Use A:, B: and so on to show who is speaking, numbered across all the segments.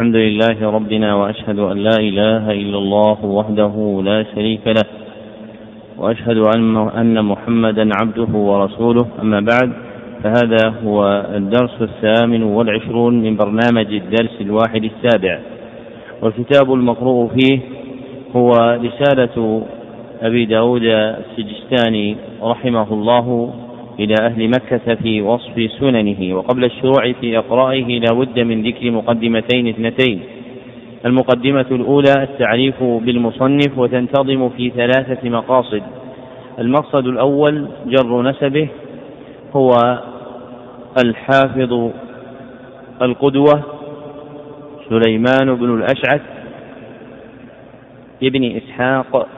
A: الحمد لله ربنا وأشهد أن لا إله إلا الله وحده لا شريك له وأشهد أن محمدا عبده ورسوله. أما بعد فهذا هو الدرس الثامن والعشرون من برنامج الدرس الواحد السابع. والكتاب المقروء فيه هو رسالة أبي داود السجستاني رحمه الله. إلى أهل مكة في وصف سننه وقبل الشروع في إقرائه لا بد من ذكر مقدمتين اثنتين. المقدمة الأولى التعريف بالمصنف وتنتظم في ثلاثة مقاصد. المقصد الأول جر نسبه هو الحافظ القدوة سليمان بن الأشعث ابن إسحاق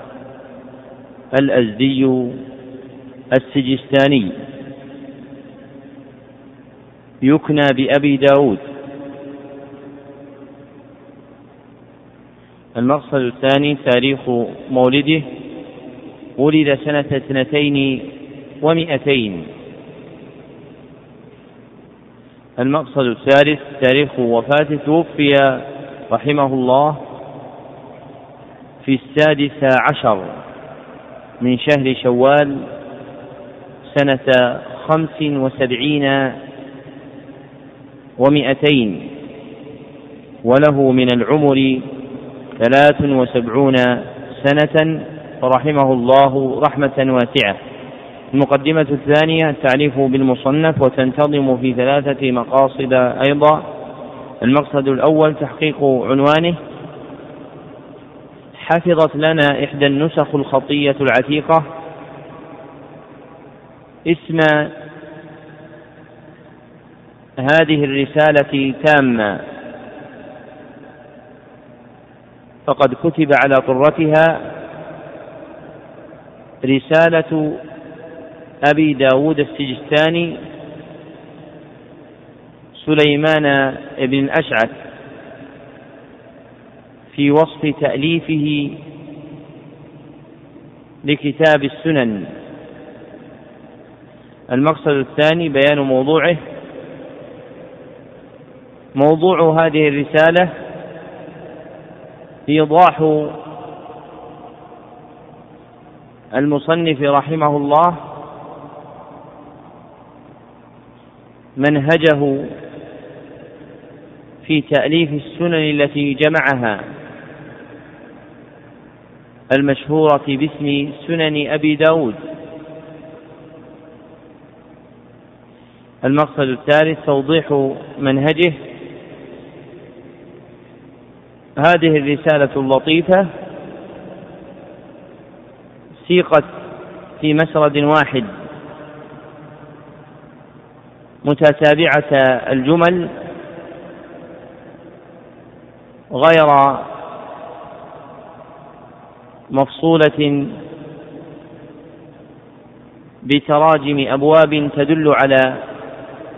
A: الأزدي السجستاني. يكنى بأبي داود. المقصد الثاني تاريخ مولده ولد سنة اثنتين ومئتين. المقصد الثالث تاريخ وفاته توفي رحمه الله في السادس عشر من شهر شوال سنة خمس وسبعين ومئتين وله من العمر ثلاث وسبعون سنة فرحمه الله رحمة واسعة. المقدمة الثانية التعريف بالمصنف وتنتظم في ثلاثة مقاصد أيضا. المقصد الأول تحقيق عنوانه حفظت لنا إحدى النسخ الخطية العتيقة اسم هذه الرسالة تامة. فقد كتب على طرتها رسالة أبي داود السجستاني سليمان بن الأشعث في وصف تأليفه لكتاب السنن. المقصد الثاني بيان موضوعه موضوع هذه الرسالة إيضاح المصنف رحمه الله منهجه في تأليف السنن التي جمعها المشهورة باسم سنن أبي داود. المقصد الثالث توضيح منهجه هذه الرسالة اللطيفة سيقت في مسرد واحد. متتابعة الجمل غير مفصولة بتراجم أبواب تدل على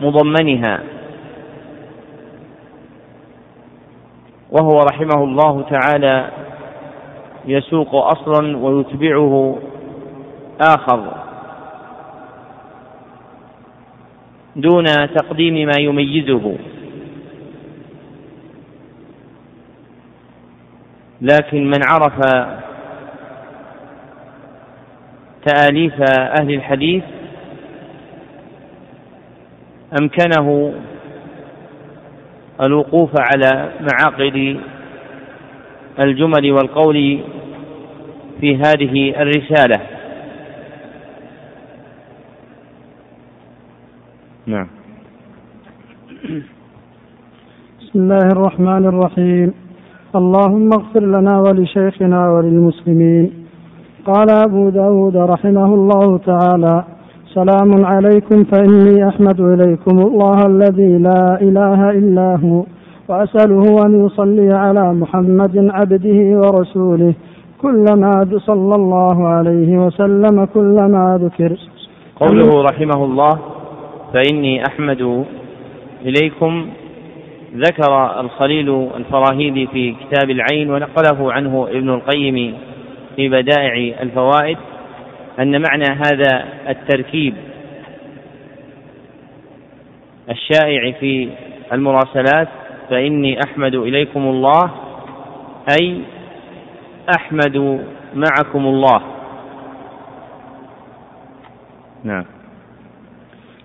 A: مضمنها. وهو رحمه الله تعالى يسوق أصلا ويتبعه آخر. دون تقديم ما يميزه. لكن من عرف تآليف أهل الحديث أمكنه الوقوف على معاقد الجمل والقول في هذه الرسالة. نعم.
B: بسم الله الرحمن الرحيم. اللهم اغفر لنا ولشيخنا وللمسلمين. قال أبو داود رحمه الله تعالى سلام عليكم فإني أحمد إليكم الله الذي لا إله إلا هو وأسأله أن يصلي على محمد عبده ورسوله كلما صلى الله عليه وسلم كلما ذكر.
A: قوله رحمه الله فإني أحمد إليكم ذكر الخليل الفراهيدي في كتاب العين ونقله عنه ابن القيم في بدائع الفوائد. أن معنى هذا التركيب الشائع في المراسلات فإني أحمد إليكم الله أي أحمد معكم الله. نعم.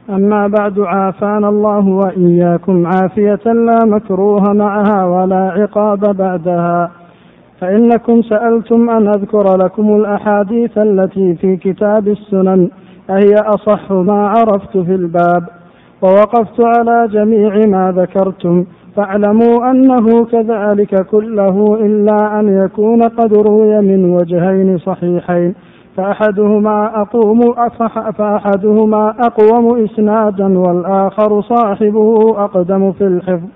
B: أما بعد عافانا الله وإياكم عافية لا مكروه معها ولا عقاب بعدها. فإنكم سألتم أن أذكر لكم الأحاديث التي في كتاب السنن أهي أصح ما عرفت في الباب ووقفت على جميع ما ذكرتم فاعلموا أنه كذلك كله إلا أن يكون قد روي من وجهين صحيحين فأحدهما أقوم فأحدهما أقوم إسنادا والآخر صاحبه أقدم في الحفظ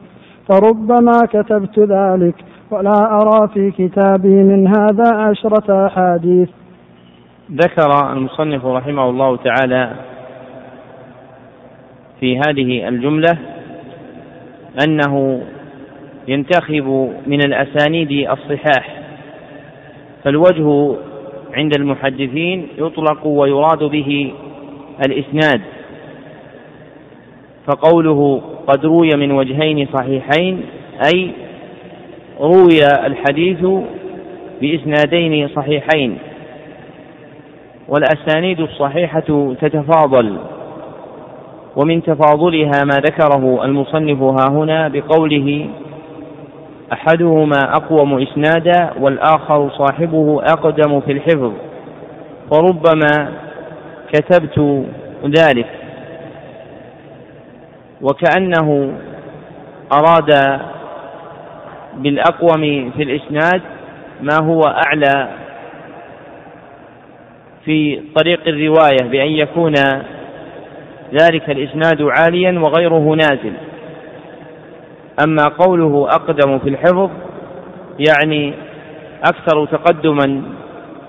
B: فربما كتبت ذلك ولا أرى في كتابي من هذا عشرة أحاديث.
A: ذكر المصنف رحمه الله تعالى في هذه الجملة أنه ينتخب من الأسانيد الصحاح فالوجه عند المحدثين يطلق ويراد به الإسناد فقوله قد روي من وجهين صحيحين أي روي الحديث بإسنادين صحيحين والأسانيد الصحيحة تتفاضل ومن تفاضلها ما ذكره المصنف ها هنا بقوله أحدهما أقوم إسنادا والآخر صاحبه أقدم في الحفظ فربما كتبت ذلك وكأنه أراد بالأقوم في الإسناد ما هو أعلى في طريق الرواية بأن يكون ذلك الإسناد عاليا وغيره نازل. أما قوله أقدم في الحفظ يعني أكثر تقدما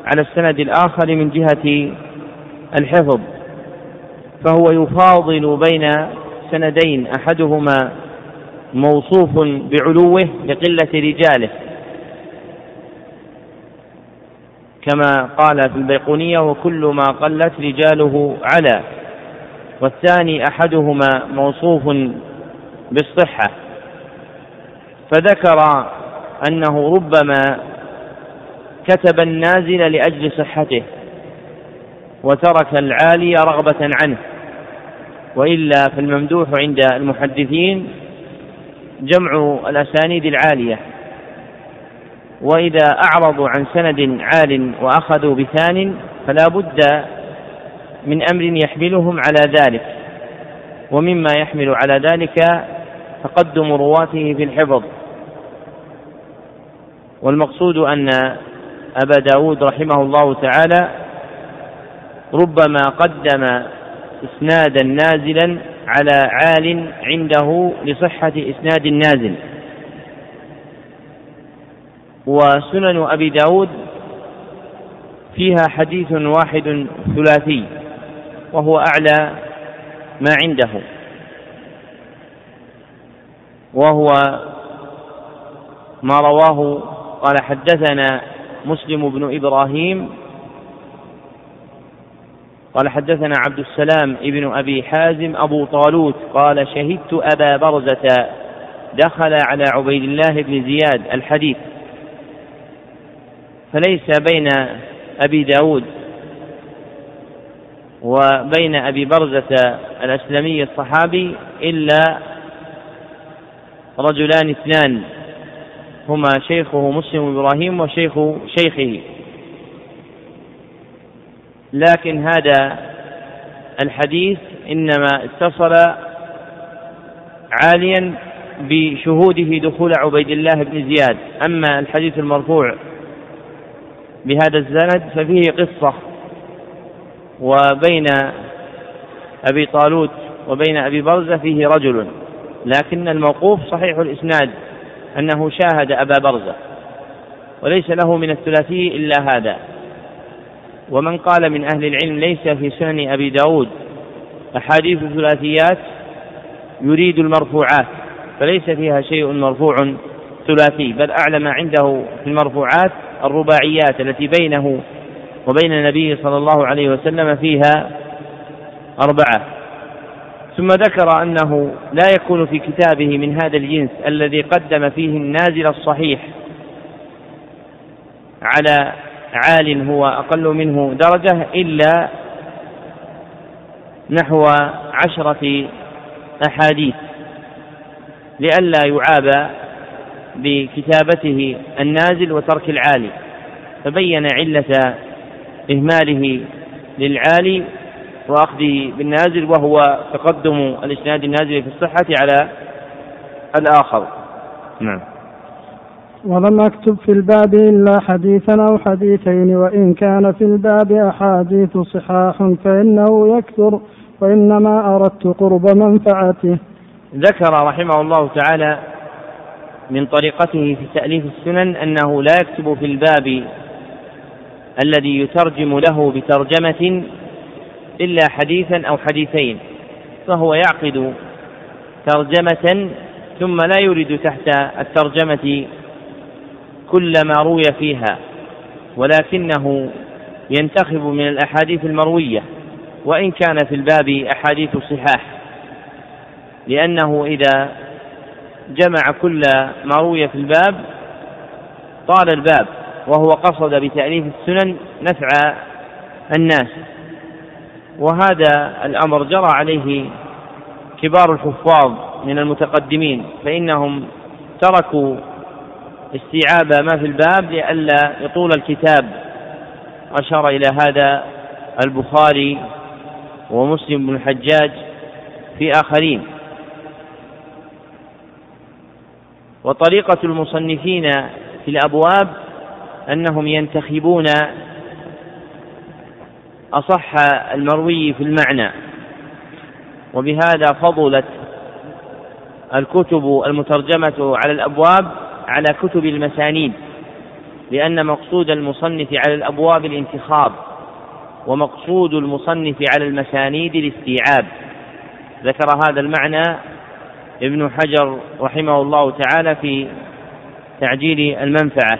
A: على السند الآخر من جهة الحفظ فهو يفاضل بين سندين أحدهما موصوف بعلوه لقلة رجاله. كما قال في البيقونية وكل ما قلت رجاله على. والثاني أحدهما موصوف بالصحة. فذكر أنه ربما كتب النازل لأجل صحته وترك العالي رغبة عنه. وإلا فالممدوح عند المحدثين جمع الأسانيد العالية. وإذا أعرضوا عن سند عال وأخذوا بثان فلا بد من أمر يحملهم على ذلك. ومما يحمل على ذلك تقدم رواته في الحفظ. والمقصود أن أبا داود رحمه الله تعالى ربما قدم إسنادا نازلا على عال عنده لصحة إسناد النازل وسنن أبي داود فيها حديث واحد ثلاثي وهو أعلى ما عنده. وهو ما رواه قال حدثنا مسلم بن إبراهيم قال حدثنا عبد السلام ابن أبي حازم أبو طالوت قال شهدت أبا برزة دخل على عبيد الله بن زياد الحديث. فليس بين أبي داود وبين أبي برزة الأسلمي الصحابي إلا رجلان اثنان هما شيخه مسلم إبراهيم وشيخ شيخه. لكن هذا الحديث إنما اتصل عاليا بشهوده دخول عبيد الله بن زياد. أما الحديث المرفوع بهذا الزند ففيه قصة وبين أبي طالوت وبين أبي برزة فيه رجل لكن الموقوف صحيح الإسناد أنه شاهد أبا برزة وليس له من الثلاثي إلا هذا. ومن قال من أهل العلم ليس في سنن أبي داود أحاديث الثلاثيات يريد المرفوعات فليس فيها شيء مرفوع ثلاثي بل أعلى ما عنده في المرفوعات الرباعيات التي بينه وبين النبي صلى الله عليه وسلم فيها أربعة. ثم ذكر أنه لا يكون في كتابه من هذا الجنس الذي قدم فيه النازل الصحيح على عال هو أقل منه درجة إلا نحو عشرة أحاديث لئلا يعاب بكتابته النازل وترك العالي فبين علة إهماله للعالي وأخذه بالنازل وهو تقدم الإسناد النازل في الصحة على الآخر. نعم.
B: ولم أكتب في الباب إلا حديثا أو حديثين وإن كان في الباب أحاديث صحاح فإنه يكثر وإنما أردت قرب منفعته.
A: ذكر رحمه الله تعالى من طريقته في تأليف السنن أنه لا يكتب في الباب الذي يترجم له بترجمة إلا حديثا أو حديثين فهو يعقد ترجمة ثم لا يريد تحت الترجمة كل ما روي فيها ولكنه ينتخب من الأحاديث المروية وإن كان في الباب أحاديث صحاح لأنه إذا جمع كل ما روي في الباب طال الباب وهو قصد بتأليف السنن نفع الناس. وهذا الأمر جرى عليه كبار الحفاظ من المتقدمين فإنهم تركوا استيعاب ما في الباب لئلا يطول الكتاب. أشار إلى هذا البخاري ومسلم بن الحجاج في آخرين. وطريقة المصنفين في الأبواب أنهم ينتخبون أصح المروي في المعنى. وبهذا فضلت الكتب المترجمة على الأبواب على كتب المسانيد لأن مقصود المصنف على الأبواب الانتخاب ومقصود المصنف على المسانيد الاستيعاب. ذكر هذا المعنى ابن حجر رحمه الله تعالى في تعجيل المنفعة.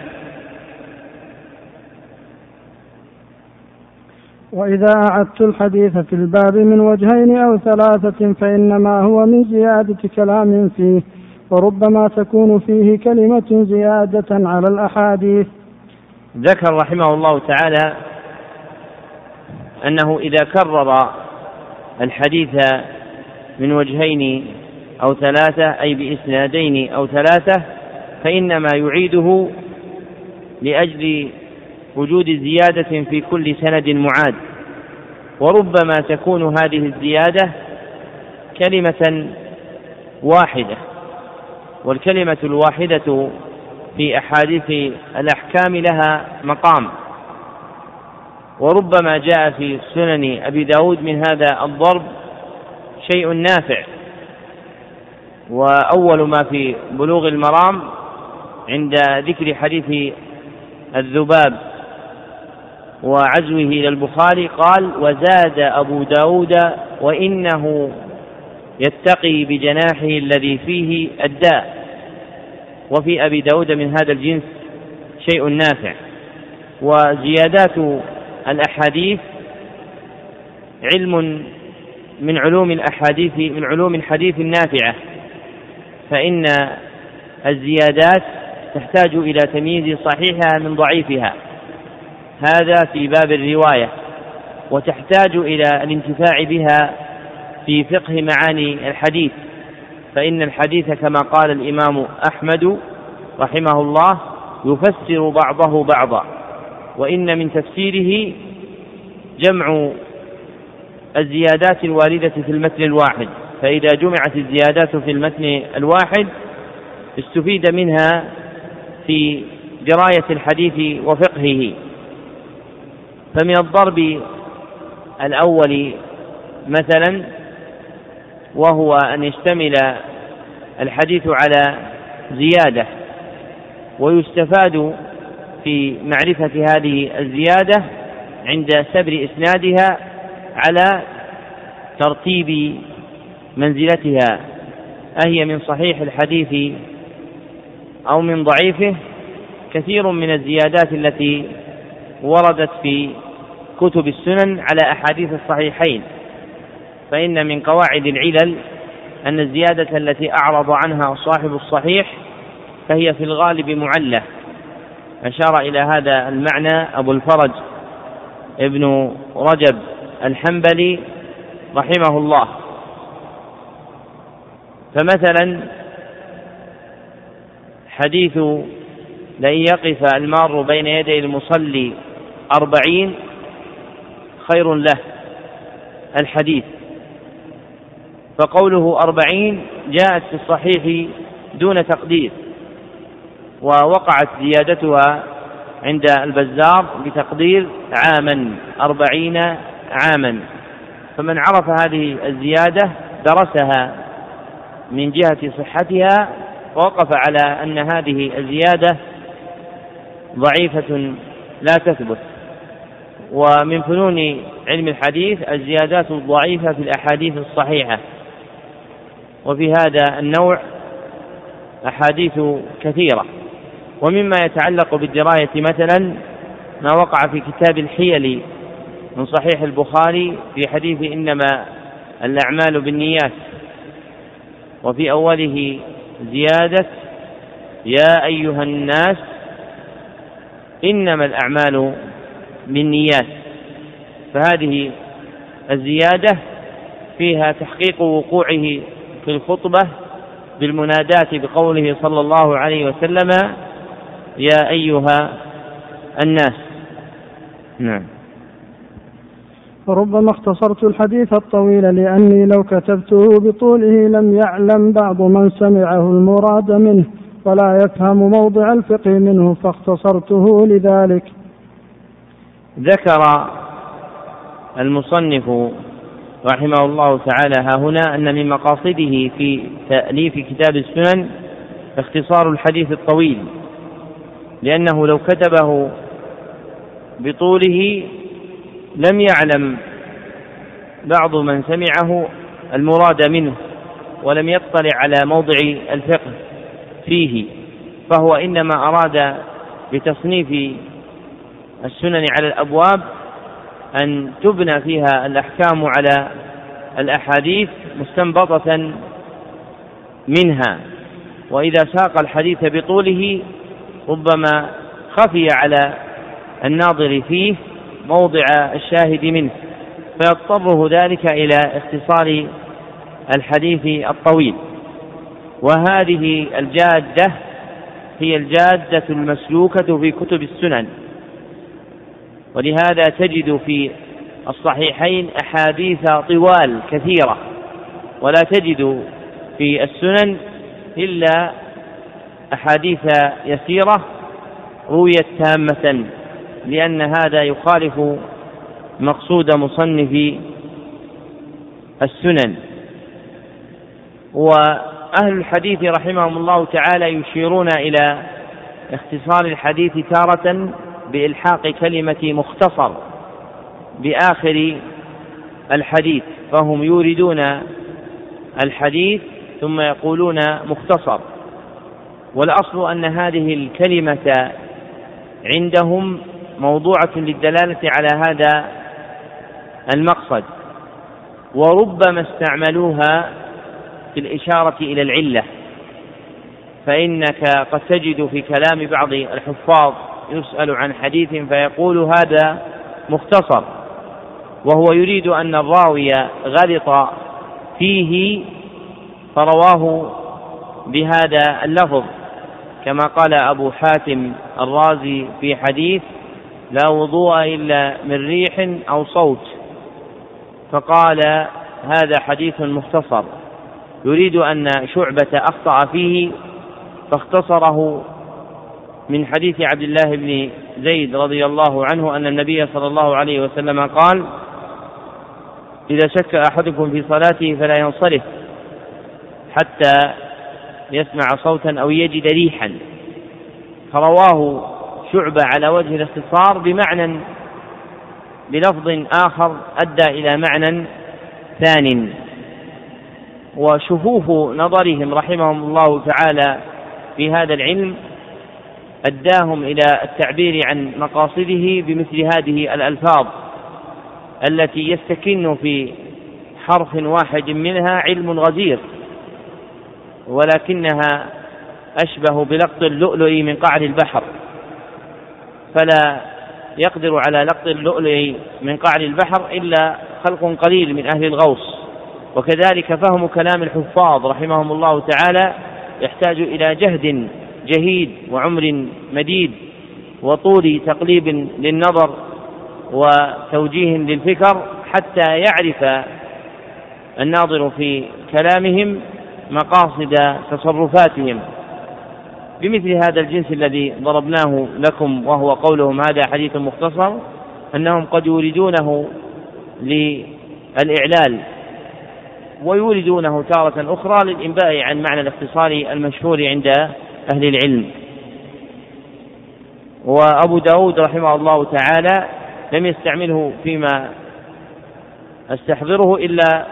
B: وإذا أعدت الحديث في الباب من وجهين أو ثلاثة فإنما هو من زيادة كلام فيه. وربما تكون فيه كلمة زيادة على الأحاديث.
A: ذكر رحمه الله تعالى أنه إذا كرر الحديث من وجهين أو ثلاثة أي بإسنادين أو ثلاثة فإنما يعيده لأجل وجود زيادة في كل سند معاد. وربما تكون هذه الزيادة كلمة واحدة. والكلمة الواحدة في أحاديث الأحكام لها مقام. وربما جاء في سنن أبي داود من هذا الضرب شيء نافع. وأول ما في بلوغ المرام عند ذكر حديث الذباب وعزوه إلى البخاري قال وزاد أبو داود وإنه يتقي بجناحه الذي فيه الداء. وفي أبي داود من هذا الجنس شيء نافع. وزيادات الأحاديث علم من علوم الأحاديث من علوم الحديث النافعة. فإن الزيادات تحتاج إلى تمييز صحيحها من ضعيفها. هذا في باب الرواية. وتحتاج إلى الانتفاع بها في فقه معاني الحديث. فإن الحديث كما قال الإمام أحمد رحمه الله يفسر بعضه بعضا وإن من تفسيره جمع الزيادات الواردة في المتن الواحد فإذا جمعت الزيادات في المتن الواحد استفيد منها في دراية الحديث وفقهه. فمن الضرب الأول مثلا وهو أن يشتمل الحديث على زيادة ويستفاد في معرفة هذه الزيادة عند سبر إسنادها على ترتيب منزلتها أهي من صحيح الحديث أو من ضعيفه كثير من الزيادات التي وردت في كتب السنن على أحاديث الصحيحين. فإن من قواعد العلل أن الزيادة التي أعرض عنها صاحب الصحيح فهي في الغالب معلة. أشار إلى هذا المعنى أبو الفرج ابن رجب الحنبلي رحمه الله. فمثلا حديث لئن يقف المار بين يدي المصلي أربعين خير له. الحديث فقوله أربعين جاءت في الصحيح دون تقدير ووقعت زيادتها عند البزار بتقدير عاما أربعين عاما. فمن عرف هذه الزيادة درسها من جهة صحتها ووقف على أن هذه الزيادة ضعيفة لا تثبت. ومن فنون علم الحديث الزيادات الضعيفة في الأحاديث الصحيحة. وفي هذا النوع أحاديث كثيرة. ومما يتعلق بالدراية مثلا ما وقع في كتاب الحيل من صحيح البخاري في حديث إنما الأعمال بالنيات وفي أوله زيادة يا أيها الناس إنما الأعمال بالنيات. فهذه الزيادة فيها تحقيق وقوعه في الخطبة بالمناداة بقوله صلى الله عليه وسلم يا أيها الناس. نعم.
B: فربما اختصرت الحديث الطويل لأني لو كتبته بطوله لم يعلم بعض من سمعه المراد منه ولا يفهم موضع الفقه منه فاختصرته لذلك.
A: ذكر المصنف رحمه الله تعالى. ها هنا أن من مقاصده في تأليف كتاب السنن اختصار الحديث الطويل لأنه لو كتبه بطوله لم يعلم بعض من سمعه المراد منه ولم يطلع على موضع الفقه فيه فهو إنما أراد بتصنيف السنن على الأبواب أن تبنى فيها الأحكام على الأحاديث مستنبطة منها وإذا ساق الحديث بطوله ربما خفي على الناظر فيه موضع الشاهد منه فيضطره ذلك إلى اختصار الحديث الطويل. وهذه الجادة هي الجادة المسلوكة في كتب السنن ولهذا تجد في الصحيحين أحاديث طوال كثيرة ولا تجد في السنن إلا أحاديث يسيرة رويت تامة لأن هذا يخالف مقصود مصنف السنن. وأهل الحديث رحمهم الله تعالى يشيرون إلى اختصار الحديث تارة بإلحاق كلمة مختصر. بآخر الحديث فهم يوردون الحديث ثم يقولون مختصر. والأصل أن هذه الكلمة عندهم موضوعة للدلالة على هذا المقصد. وربما استعملوها في الإشارة إلى العلة. فإنك قد تجد في كلام بعض الحفاظ يسأل عن حديث فيقول هذا مختصر. وهو يريد أن الراوي غلط فيه فرواه بهذا اللفظ كما قال أبو حاتم الرازي في حديث لا وضوء إلا من ريح أو صوت فقال هذا حديث مختصر يريد أن شعبة أخطأ فيه فاختصره من حديث عبد الله بن زيد رضي الله عنه أن النبي صلى الله عليه وسلم قال إذا شك أحدكم في صلاته فلا ينصرف حتى يسمع صوتا أو يجد ريحا. فرواه شعبة على وجه الاختصار بمعنى بلفظ آخر أدى إلى معنى ثان. وشفوف نظرهم رحمهم الله تعالى في هذا العلم أداهم إلى التعبير عن مقاصده بمثل هذه الألفاظ. التي يستكن في حرف واحد منها علم غزير ولكنها أشبه بلقط اللؤلؤ من قعر البحر فلا يقدر على لقط اللؤلؤ من قعر البحر إلا خلق قليل من أهل الغوص. وكذلك فهم كلام الحفاظ رحمهم الله تعالى يحتاج إلى جهد جهيد وعمر مديد وطول تقليب للنظر وتوجيه للفكر حتى يعرف الناظر في كلامهم مقاصد تصرفاتهم. بمثل هذا الجنس الذي ضربناه لكم وهو قولهم هذا حديث مختصر أنهم قد يوردونه للإعلال ويوردونه تارة أخرى للإنباء عن معنى الاختصار المشهور عند أهل العلم. وأبو داود رحمه الله تعالى لم يستعمله فيما أستحضره إلا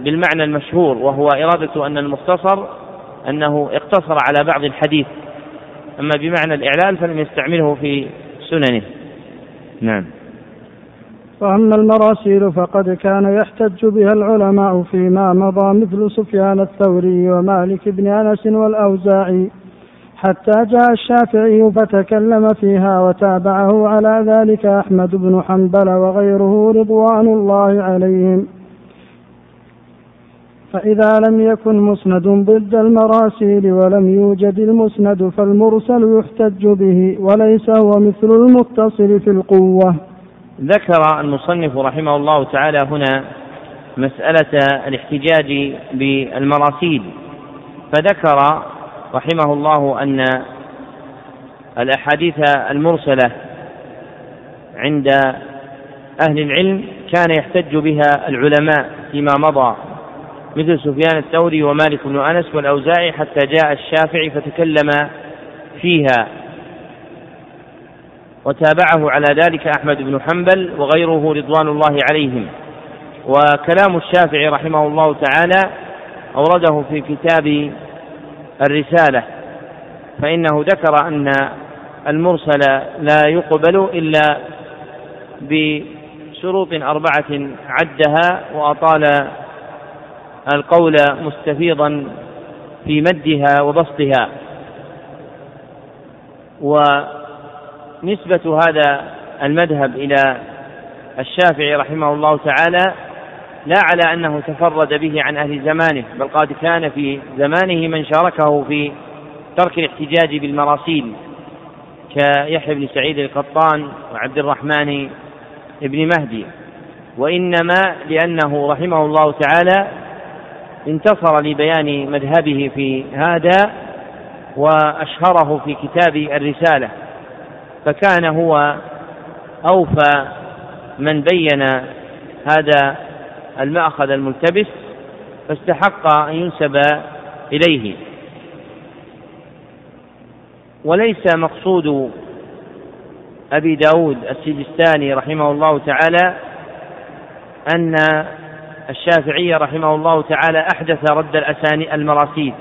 A: بالمعنى المشهور وهو إرادة أن المختصر أنه اقتصر على بعض الحديث. أما بمعنى الإعلال فلم يستعمله في سننه. نعم.
B: وأما المراسيل فقد كان يحتج بها العلماء فيما مضى مثل سفيان الثوري ومالك بن أنس والأوزاعي. حتى جاء الشافعي فتكلم فيها وتابعه على ذلك أحمد بن حنبل وغيره رضوان الله عليهم. فإذا لم يكن مسند ضد المراسيل ولم يوجد المسند فالمرسل يحتج به وليس هو مثل المتصل في القوة.
A: ذكر المصنف رحمه الله تعالى هنا مسألة الاحتجاج بالمراسيل فذكر رحمه الله أن الأحاديث المرسلة عند أهل العلم كان يحتج بها العلماء فيما مضى مثل سفيان الثوري ومالك بن أنس والأوزاعي حتى جاء الشافعي فتكلم فيها. وتابعه على ذلك أحمد بن حنبل وغيره رضوان الله عليهم. وكلام الشافعي رحمه الله تعالى أورده في كتاب الرسالة فإنه ذكر أن المرسل لا يقبل إلا بشروط أربعة عدها وأطال القول مستفيضا في مدها وبسطها. ونسبة هذا المذهب إلى الشافعي رحمه الله تعالى لا على أنه تفرد به عن أهل زمانه بل قد كان في زمانه من شاركه في ترك الاحتجاج بالمراسيل كيحيى بن سعيد القطان وعبد الرحمن بن مهدي. وإنما لأنه رحمه الله تعالى انتصر لبيان مذهبه في هذا وأشهره في كتاب الرسالة فكان هو أوفى من بين هذا المأخذ الملتبس فاستحق أن ينسب إليه. وليس مقصود أبي داود السجستاني رحمه الله تعالى أن الشافعي رحمه الله تعالى أحدث رد الأساني المراسيل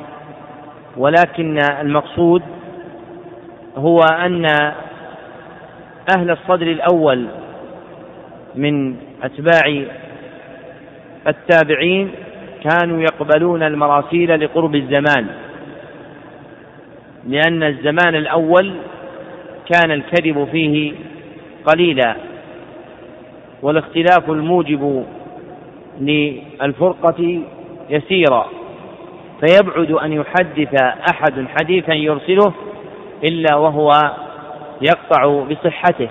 A: ولكن المقصود هو أن أهل الصدر الأول من أتباع التابعين كانوا يقبلون المراسيل لقرب الزمان لأن الزمان الأول كان الكذب فيه قليلا والاختلاف الموجب للفرقة يسيرا فيبعد أن يحدث أحد حديثا يرسله إلا وهو يقطع بصحته.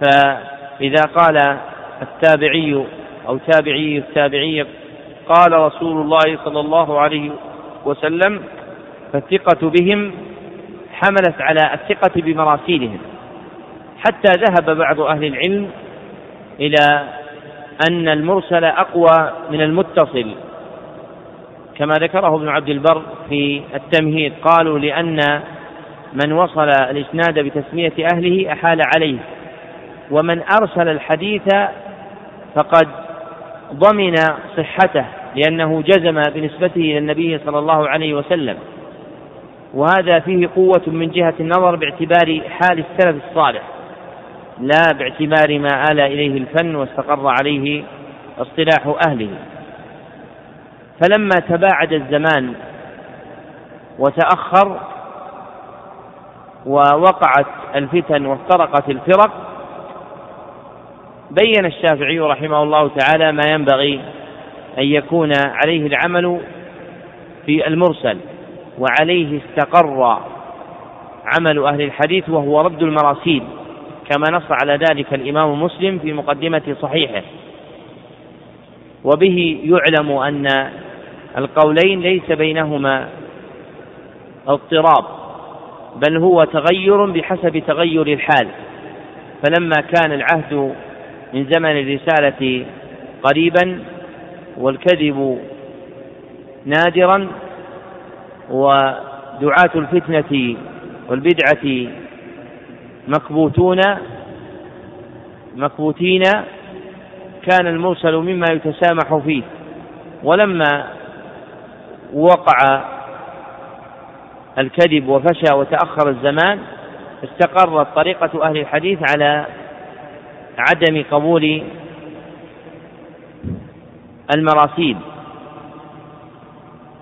A: فإذا قال التابعي أو تابعي التابعي قال رسول الله صلى الله عليه وسلم فالثقة بهم حملت على الثقة بمراسيلهم. حتى ذهب بعض أهل العلم إلى أن المرسل أقوى من المتصل. كما ذكره ابن عبد البر في التمهيد قالوا لأن من وصل الإسناد بتسمية أهله أحال عليه ومن أرسل الحديث فقد ضمن صحته لأنه جزم بنسبته إلى النبي صلى الله عليه وسلم. وهذا فيه قوة من جهة النظر باعتبار حال السلف الصالح لا باعتبار ما آل إليه الفن واستقر عليه اصطلاح أهله. فلما تباعد الزمان وتأخر ووقعت الفتن وافترقت الفرق بين الشافعي رحمه الله تعالى ما ينبغي أن يكون عليه العمل في المرسل وعليه استقر عمل أهل الحديث وهو رد المراسيل كما نص على ذلك الإمام مسلم في مقدمة صحيحه. وبه يعلم أن القولين ليس بينهما اضطراب بل هو تغير بحسب تغير الحال. فلما كان العهد من زمن الرسالة قريبا والكذب نادرا ودعاة الفتنة والبدعة مكبوتون مكبوتين كان المرسل مما يتسامح فيه. ولما وقع الكذب وفشى وتأخر الزمان استقرت طريقة أهل الحديث على عدم قبول المراسيل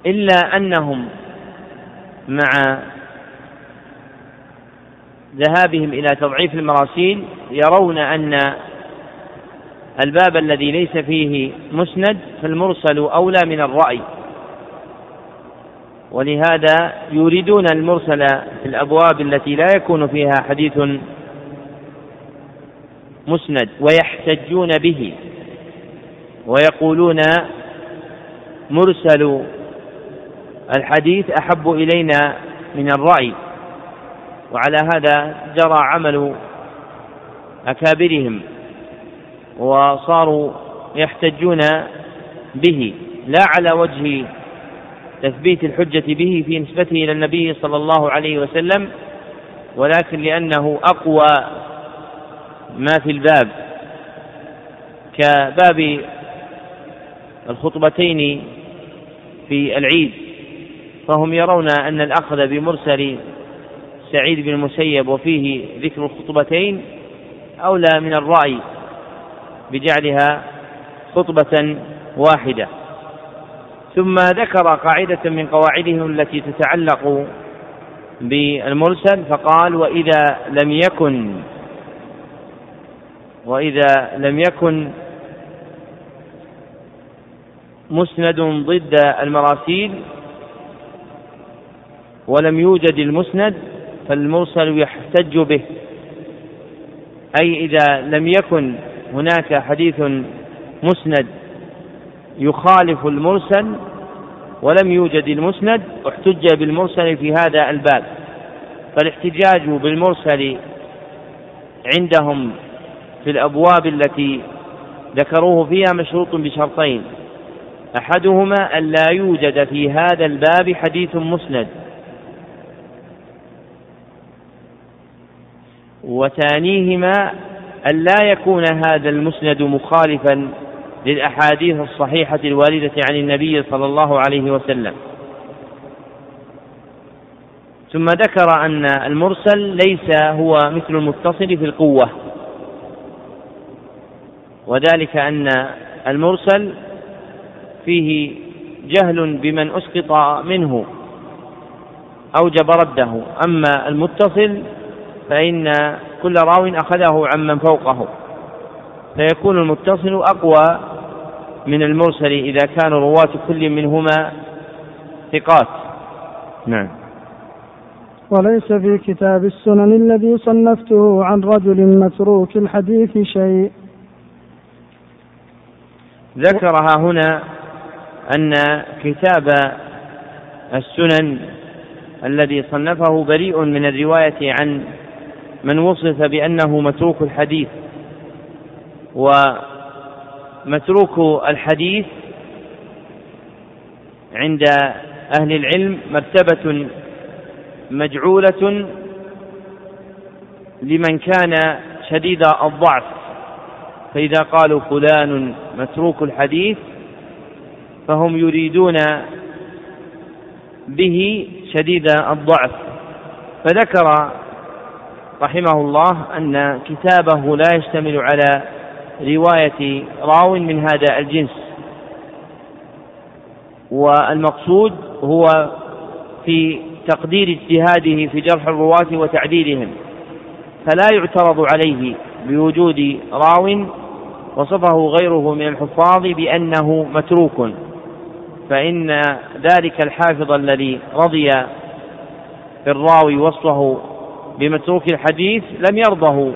A: إلا أنهم مع ذهابهم إلى تضعيف المراسيل يرون أن الباب الذي ليس فيه مسند فالمرسل أولى من الرأي. ولهذا يريدون المرسل في الأبواب التي لا يكون فيها حديث مسند ويحتجون به ويقولون مرسل الحديث أحب إلينا من الرأي وعلى هذا جرى عمل أكابرهم وصاروا يحتجون به لا على وجه تثبيت الحجة به في نسبته إلى النبي صلى الله عليه وسلم ولكن لأنه أقوى ما في الباب كباب الخطبتين في العيد فهم يرون أن الأخذ بمرسل سعيد بن المسيب وفيه ذكر الخطبتين أولى من الرأي بجعلها خطبة واحدة. ثم ذكر قاعدة من قواعدهم التي تتعلق بالمرسل فقال وإذا لم يكن وإذا لم يكن مسند ضد المراسيل ولم يوجد المسند فالمرسل يحتج به. أي إذا لم يكن هناك حديث مسند يخالف المرسل ولم يوجد المسند احتج بالمرسل في هذا الباب. فالاحتجاج بالمرسل عندهم في الأبواب التي ذكروه فيها مشروط بشرطين. أحدهما أن لا يوجد في هذا الباب حديث مسند. وثانيهما أن لا يكون هذا المسند مخالفا للأحاديث الصحيحة الواردة عن النبي صلى الله عليه وسلم. ثم ذكر أن المرسل ليس هو مثل المتصل في القوة. وذلك أن المرسل فيه جهل بمن أسقط منه أوجب رده. أما المتصل فإن كل راو أخذه عمن فوقه فيكون المتصل أقوى من المرسل إذا كان رواة كل منهما ثقات. نعم.
B: وليس في كتاب السنن الذي صنفته عن رجل متروك الحديث شيء.
A: ذكرها هنا أن كتاب السنن الذي صنفه بريء من الرواية عن من وصف بأنه متروك الحديث ومتروك الحديث عند أهل العلم مرتبة مجعولة لمن كان شديد الضعف. فإذا قالوا فلان متروك الحديث فهم يريدون به شديد الضعف. فذكر رحمه الله أن كتابه لا يشتمل على رواية راو من هذا الجنس. والمقصود هو في تقدير اجتهاده في جرح الرواة وتعديلهم. فلا يعترض عليه بوجود راو وصفه غيره من الحفاظ بأنه متروك. فإن ذلك الحافظ الذي رضي في الراوي وصفه بمتروك الحديث لم يرضه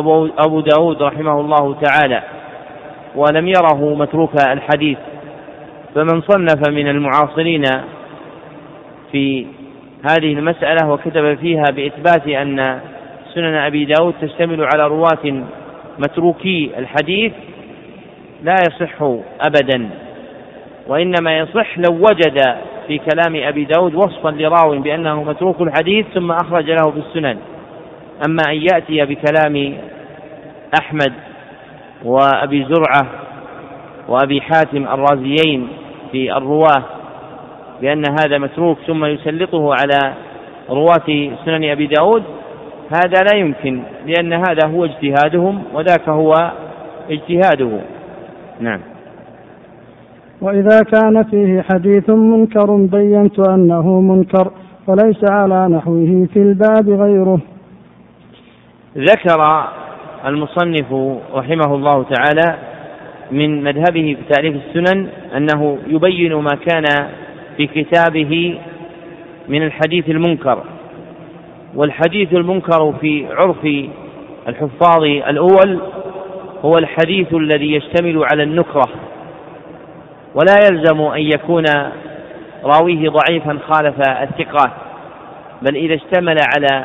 A: أبو, أبو داود رحمه الله تعالى ولم يره متروك الحديث. فمن صنف من المعاصرين في هذه المسألة وكتب فيها بإثبات أن سنن أبي داود تشتمل على رواة متروكي الحديث لا يصح أبدا وإنما يصح لو وجد في كلام أبي داود وصفا لراو بأنه متروك الحديث ثم أخرج له في السنن أما أن يأتي بكلام أحمد وأبي زرعة وأبي حاتم الرازيين في الرواة بأن هذا متروك ثم يسلطه على رواة سنن أبي داود هذا لا يمكن لأن هذا هو اجتهادهم وذاك هو اجتهاده. نعم.
B: وإذا كان فيه حديث منكر بينت أنه منكر وليس على نحوه في الباب غيره.
A: ذكر المصنف رحمه الله تعالى من مذهبه في تأليف السنن أنه يبين ما كان في كتابه من الحديث المنكر. والحديث المنكر في عرف الحفاظ الأول هو الحديث الذي يشتمل على النكرة ولا يلزم أن يكون راويه ضعيفا خالف الثقات بل إذا اشتمل على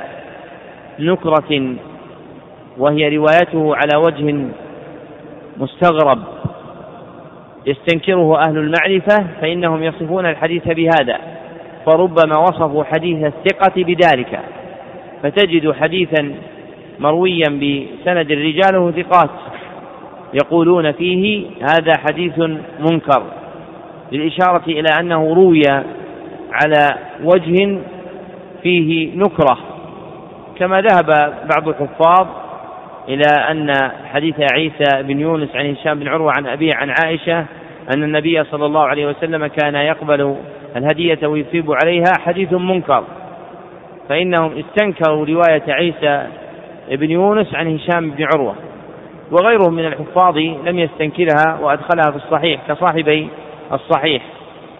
A: نكرة وهي روايته على وجه مستغرب يستنكره أهل المعرفة فإنهم يصفون الحديث بهذا فربما وصفوا حديث الثقة بذلك. فتجد حديثا مرويا بسند رجاله ثقات يقولون فيه هذا حديث منكر للإشارة إلى أنه روي على وجه فيه نكرة كما ذهب بعض الحفاظ إلى أن حديث عيسى بن يونس عن هشام بن عروة عن أبيه عن عائشة أن النبي صلى الله عليه وسلم كان يقبل الهدية ويثيب عليها حديث منكر. فإنهم استنكروا رواية عيسى بن يونس عن هشام بن عروة وغيرهم من الحفاظ لم يستنكرها وأدخلها في الصحيح كصاحبي الصحيح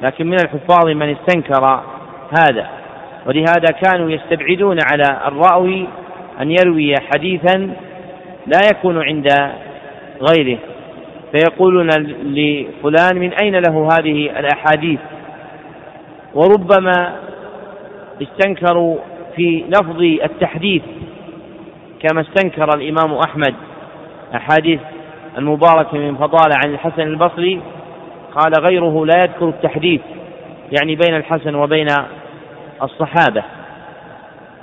A: لكن من الحفاظ من استنكر هذا. ولهذا كانوا يستبعدون على الرأوي أن يروي حديثا لا يكون عند غيره فيقولون لفلان من أين له هذه الأحاديث؟ وربما استنكروا في لفظ التحديث كما استنكر الإمام أحمد أحاديث المبارك من فضالة عن الحسن البصري قال غيره لا يذكر التحديث يعني بين الحسن وبين الصحابة.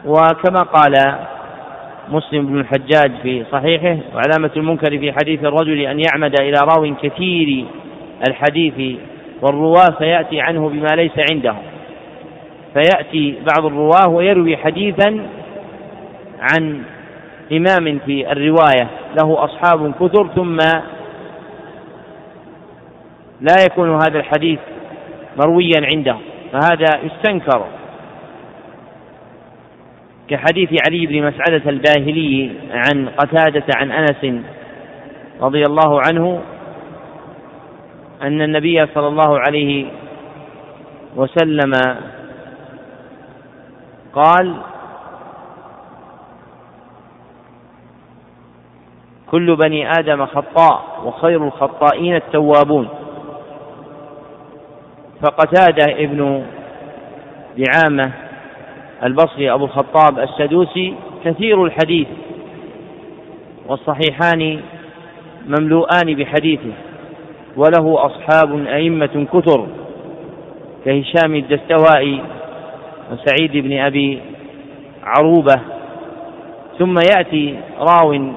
A: وكما قال مسلم بن الحجاج في صحيحه وعلامة المنكر في حديث الرجل أن يعمد إلى راو كثير الحديث والرواة فيأتي عنه بما ليس عنده. فيأتي بعض الرواة ويروي حديثا عن إمام في الرواية. له أصحاب كثر ثم لا يكون هذا الحديث مرويا عنده. فهذا يستنكر كحديث علي بن مسعدة الباهلي عن قتادة عن أنس رضي الله عنه أن النبي صلى الله عليه وسلم قال كل بني آدم خطاء وخير الخطائين التوابون. فقتادة ابن دعامة البصري أبو الخطاب السدوسي كثير الحديث والصحيحان مملوءان بحديثه وله أصحاب أئمة كثر كهشام الدستوائي وسعيد بن أبي عروبة ثم يأتي راو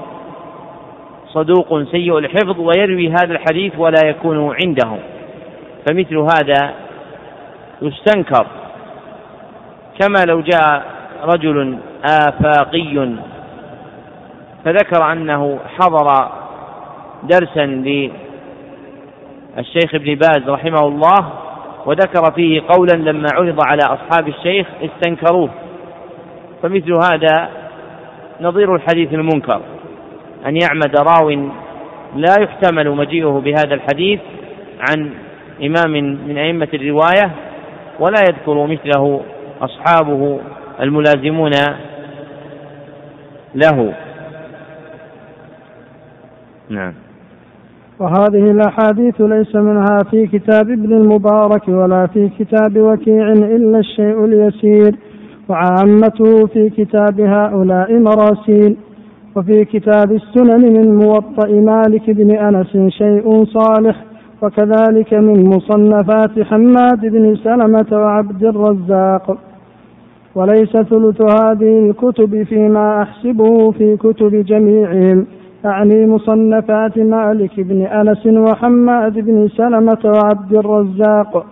A: صدوق سيء الحفظ ويروي هذا الحديث ولا يكون عنده فمثل هذا يستنكر. كما لو جاء رجل آفاقي فذكر أنه حضر درسا للشيخ ابن باز رحمه الله وذكر فيه قولا لما عرض على أصحاب الشيخ استنكروه. فمثل هذا نظير الحديث المنكر أن يعمد راو لا يحتمل مجيئه بهذا الحديث عن إمام من أئمة الرواية ولا يذكر مثله أصحابه الملازمون له. نعم.
B: وهذه الأحاديث ليس منها في كتاب ابن المبارك ولا في كتاب وكيع إلا الشيء اليسير وعامته في كتاب هؤلاء مراسيل وفي كتاب السنن من موطأ مالك بن أنس شيء صالح وكذلك من مصنفات حماد بن سلمة وعبد الرزاق. وليس ثلث هذه الكتب فيما أحسبه في كتب جميعهم. أعني مصنفات مالك بن أنس وحماد بن سلمة وعبد الرزاق.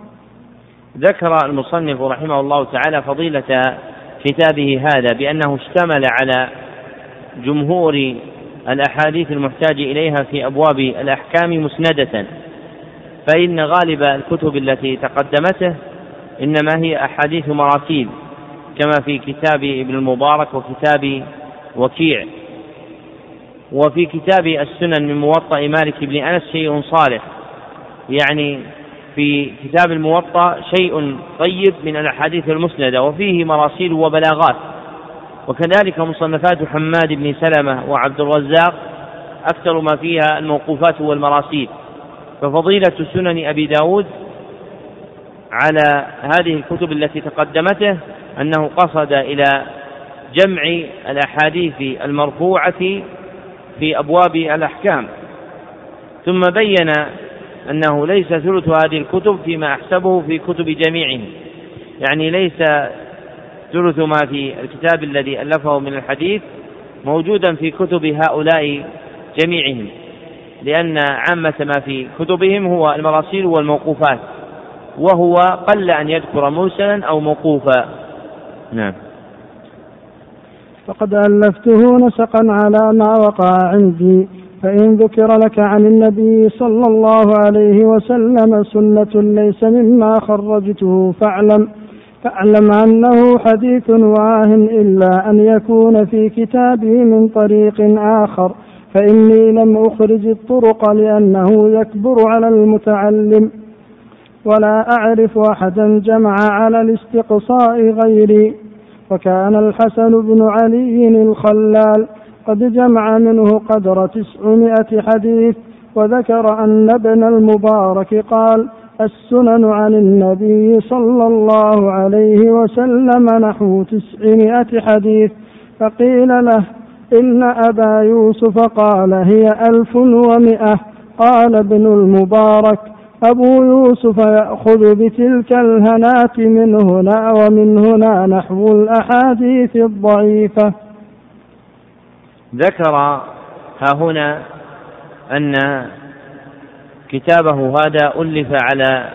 A: ذكر المصنف رحمه الله تعالى فضيلة كتابه هذا بأنه اشتمل على جمهور الأحاديث المحتاج إليها في أبواب الأحكام مسندة. فإن غالب الكتب التي تقدمته إنما هي أحاديث مراسيل كما في كتاب ابن المبارك وكتاب وكيع. وفي كتاب السنن من موطأ مالك بن أنس شيء صالح. يعني في كتاب الموطأ شيء طيب من الأحاديث المسندة وفيه مراسيل وبلاغات. وكذلك مصنفات حماد بن سلمة وعبد الرزاق أكثر ما فيها الموقوفات والمراسيل. ففضيلة سنن أبي داود على هذه الكتب التي تقدمته أنه قصد إلى جمع الأحاديث المرفوعة في أبواب الأحكام. ثم بين أنه ليس ثلث هذه الكتب فيما أحسبه في كتب جميعهم. يعني ليس ثلث ما في الكتاب الذي ألفه من الحديث موجودا في كتب هؤلاء جميعهم لأن عامة ما في كتبهم هو المراسيل والموقوفات وهو قل أن يذكر مرسلا أو موقوفا. نعم.
B: فقد ألفته نسقا على ما وقع عندي فإن ذكر لك عن النبي صلى الله عليه وسلم سنة ليس مما خرجته فاعلم فاعلم أنه حديث واه إلا أن يكون في كتابي من طريق آخر فإني لم أخرج الطرق لأنه يكبر على المتعلم. ولا أعرف أحدا جمع على الاستقصاء غيري وكان الحسن بن علي الخلال قد جمع منه قدر تسعمائة حديث وذكر أن ابن المبارك قال السنن عن النبي صلى الله عليه وسلم نحو تسعمائة حديث فقيل له إن أبا يوسف قال هي ألف ومئة قال ابن المبارك أبو يوسف يأخذ بتلك الهنات من هنا ومن هنا نحو الأحاديث الضعيفة.
A: ذكر ها هنا أن كتابه هذا ألف على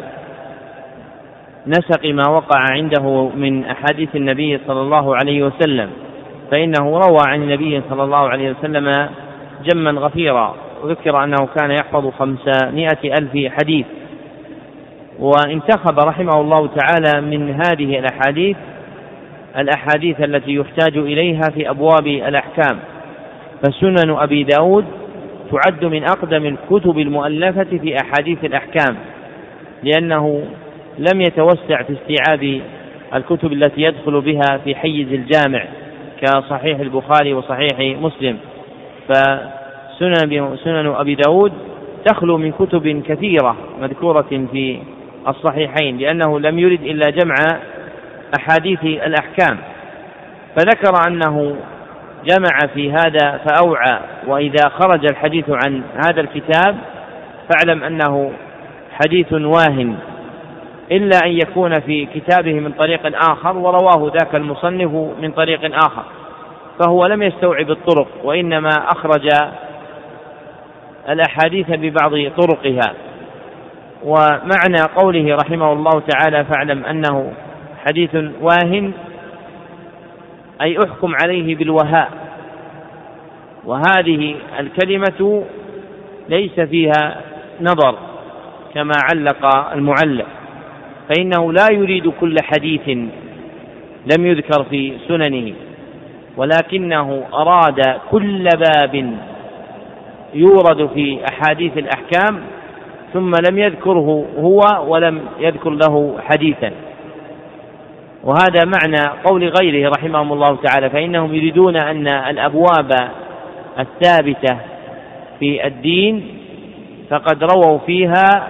A: نسق ما وقع عنده من أحاديث النبي صلى الله عليه وسلم فإنه روى عن النبي صلى الله عليه وسلم جما غفيرا وذكر أنه كان يحفظ خمسمائة ألف حديث. وانتخب رحمه الله تعالى من هذه الأحاديث الأحاديث التي يحتاج إليها في أبواب الأحكام. فسنن أبي داود تعد من أقدم الكتب المؤلفة في أحاديث الأحكام لأنه لم يتوسع في استيعاب الكتب التي يدخل بها في حيز الجامع كصحيح البخاري وصحيح مسلم. فسنن سنن أبي داود تخلو من كتب كثيرة مذكورة في الصحيحين لأنه لم يرد إلا جمع أحاديث الأحكام. فذكر أنه جمع في هذا فأوعى وإذا خرج الحديث عن هذا الكتاب فاعلم أنه حديث واهن إلا أن يكون في كتابه من طريق آخر ورواه ذاك المصنف من طريق آخر. فهو لم يستوعب الطرق وإنما أخرج الأحاديث ببعض طرقها. ومعنى قوله رحمه الله تعالى فاعلم أنه حديث واهن أي أحكم عليه بالوهاء. وهذه الكلمة ليس فيها نظر كما علق المعلق فإنه لا يريد كل حديث لم يذكر في سننه ولكنه أراد كل باب يورد في أحاديث الأحكام ثم لم يذكره هو ولم يذكر له حديثا. وهذا معنى قول غيره رحمهم الله تعالى فإنهم يريدون أن الأبواب الثابتة في الدين فقد رووا فيها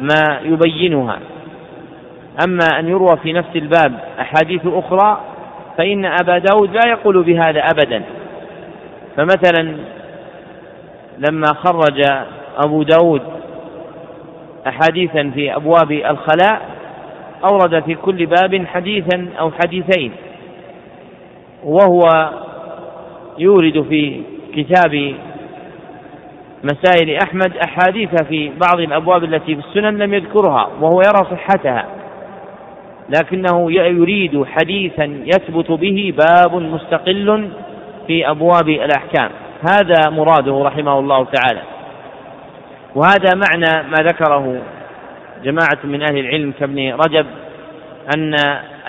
A: ما يبينها. أما أن يروى في نفس الباب أحاديث أخرى فإن أبا داود لا يقول بهذا أبدا. فمثلا لما خرج أبو داود أحاديثا في أبواب الخلاء أورد في كل باب حديثا أو حديثين. وهو يورد في كتاب مسائل أحمد أحاديث في بعض الأبواب التي في السنن لم يذكرها وهو يرى صحتها. لكنه يريد حديثا يثبت به باب مستقل في أبواب الأحكام. هذا مراده رحمه الله تعالى. وهذا معنى ما ذكره جماعة من أهل العلم كابن رجب أن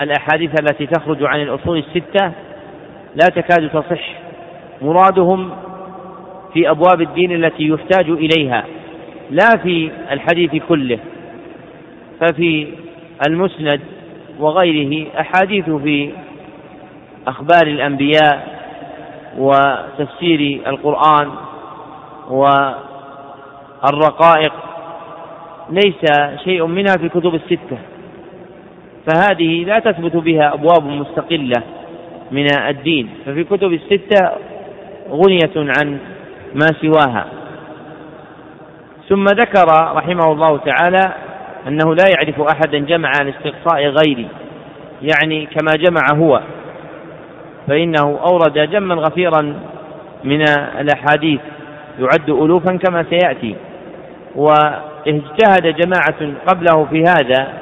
A: الأحاديث التي تخرج عن الأصول الستة لا تكاد تصح. مرادهم في أبواب الدين التي يحتاج إليها لا في الحديث كله ففي المسند وغيره أحاديث في أخبار الأنبياء وتفسير القرآن والرقائق ليس شيء منها في الكتب الستة فهذه لا تثبت بها أبواب مستقلة من الدين ففي كتب الستة غنية عن ما سواها. ثم ذكر رحمه الله تعالى أنه لا يعرف أحدا جمع عن استقصاء غيري يعني كما جمع هو فإنه أورد جما غفيرا من الأحاديث يعد ألوفا كما سيأتي. واجتهد جماعة قبله في هذا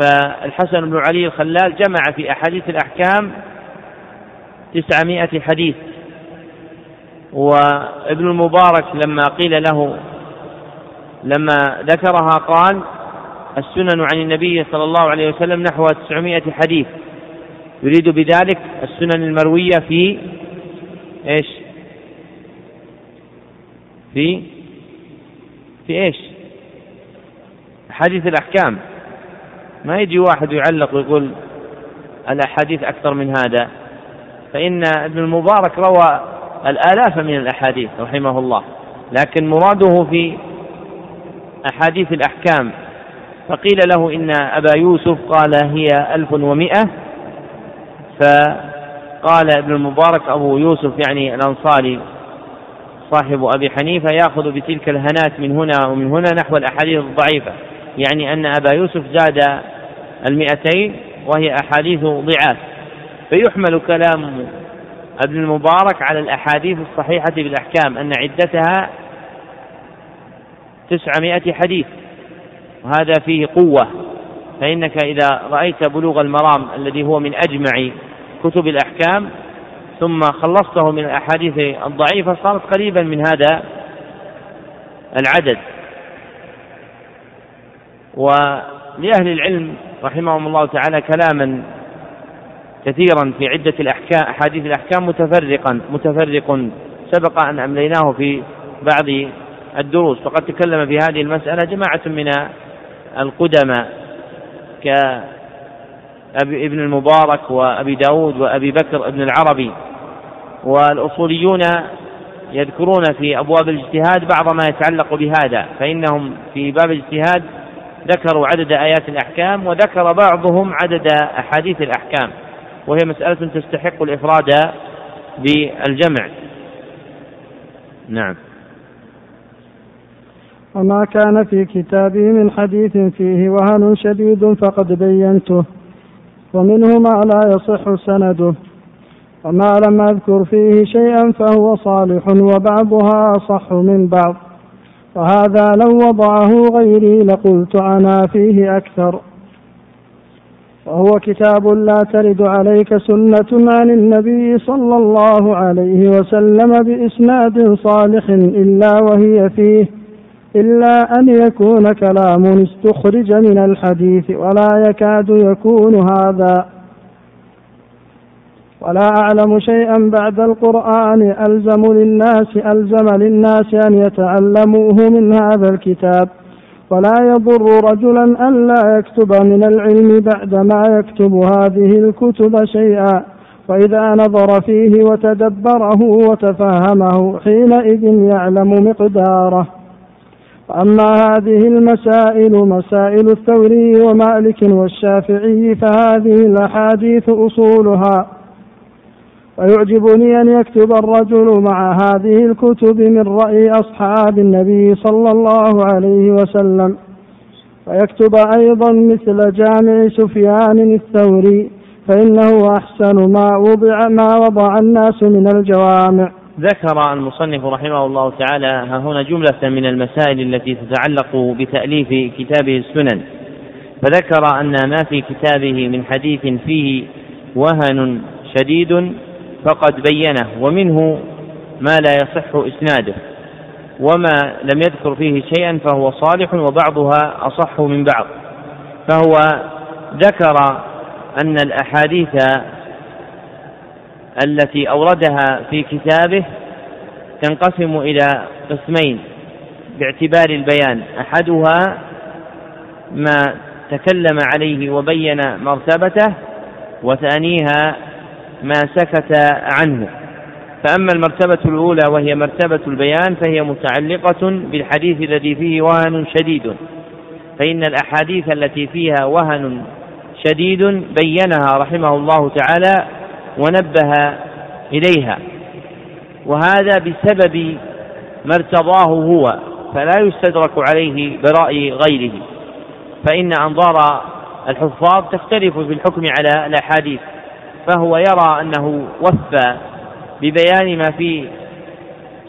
A: فالحسن بن علي الخلال جمع في أحاديث الأحكام تسعمائة حديث وابن المبارك لما قيل له لما ذكرها قال السنن عن النبي صلى الله عليه وسلم نحو تسعمائة حديث يريد بذلك السنن المروية في إيش؟ في في إيش؟ حديث الأحكام. ما يجي واحد يعلق ويقول الأحاديث أكثر من هذا. فإن ابن المبارك روى الآلاف من الأحاديث رحمه الله لكن مراده في أحاديث الأحكام. فقيل له إن أبا يوسف قال هي ألف ومئة فقال ابن المبارك أبو يوسف يعني الأنصاري صاحب أبي حنيفة يأخذ بتلك الهنات من هنا ومن هنا نحو الأحاديث الضعيفة. يعني أن أبا يوسف زاد المئتين وهي أحاديث ضعاف. فيحمل كلام ابن المبارك على الأحاديث الصحيحة بالأحكام أن عدتها تسعمائة حديث. وهذا فيه قوة. فإنك إذا رأيت بلوغ المرام الذي هو من أجمع كتب الأحكام ثم خلصته من الأحاديث الضعيفة صارت قريبا من هذا العدد. ولأهل العلم رحمهم الله تعالى كلاما كثيرا في عدة الأحكام أحاديث الأحكام متفرقا متفرق سبق أن أمليناه في بعض الدروس. فقد تكلم في هذه المسألة جماعة من القدماء كابن المبارك وأبي داود وأبي بكر ابن العربي. والأصوليون يذكرون في أبواب الاجتهاد بعض ما يتعلق بهذا فإنهم في باب الاجتهاد ذكروا عدد آيات الأحكام وذكر بعضهم عدد أحاديث الأحكام وهي مسألة تستحق الإفراد بالجمع. نعم.
B: وما كان في كتابي من حديث فيه وهن شديد فقد بينته. ومنه ما لا يصح سنده. وما لم أذكر فيه شيئا فهو صالح وبعضها أصح من بعض. وهذا لو وضعه غيري لقلت أنا فيه أكثر. وهو كتاب لا ترد عليك سنة عن النبي صلى الله عليه وسلم بإسناد صالح إلا وهي فيه. إلا أن يكون كلام استخرج من الحديث ولا يكاد يكون هذا. ولا أعلم شيئا بعد القرآن. ألزم للناس ألزم للناس أن يتعلموه من هذا الكتاب. ولا يضر رجلا ألا يكتب من العلم بعدما يكتب هذه الكتب شيئا. وإذا نظر فيه وتدبره وتفهمه حينئذ يعلم مقداره. وأما هذه المسائل مسائل الثوري ومالك والشافعي فهذه الأحاديث أصولها. ويعجبني أن يكتب الرجل مع هذه الكتب من رأي أصحاب النبي صلى الله عليه وسلم. ويكتب أيضا مثل جامع سفيان الثوري فإنه أحسن ما وضع ما وضع الناس من الجوامع.
A: ذكر المصنف رحمه الله تعالى ها هنا جملة من المسائل التي تتعلق بتأليف كتابه السنن. فذكر أن ما في كتابه من حديث فيه وهن شديد فقد بينه ومنه ما لا يصح إسناده. وما لم يذكر فيه شيئا فهو صالح وبعضها أصح من بعض. فهو ذكر أن الأحاديث التي أوردها في كتابه تنقسم إلى قسمين باعتبار البيان. أحدها ما تكلم عليه وبين مرتبته وثانيها ما سكت عنه. فأما المرتبة الأولى وهي مرتبة البيان فهي متعلقة بالحديث الذي فيه وهن شديد. فإن الأحاديث التي فيها وهن شديد بينها رحمه الله تعالى ونبه إليها. وهذا بسبب ما ارتضاه هو فلا يستدرك عليه برأي غيره. فإن أنظار الحفاظ تختلف في الحكم على الأحاديث. فهو يرى أنه وفى ببيان ما في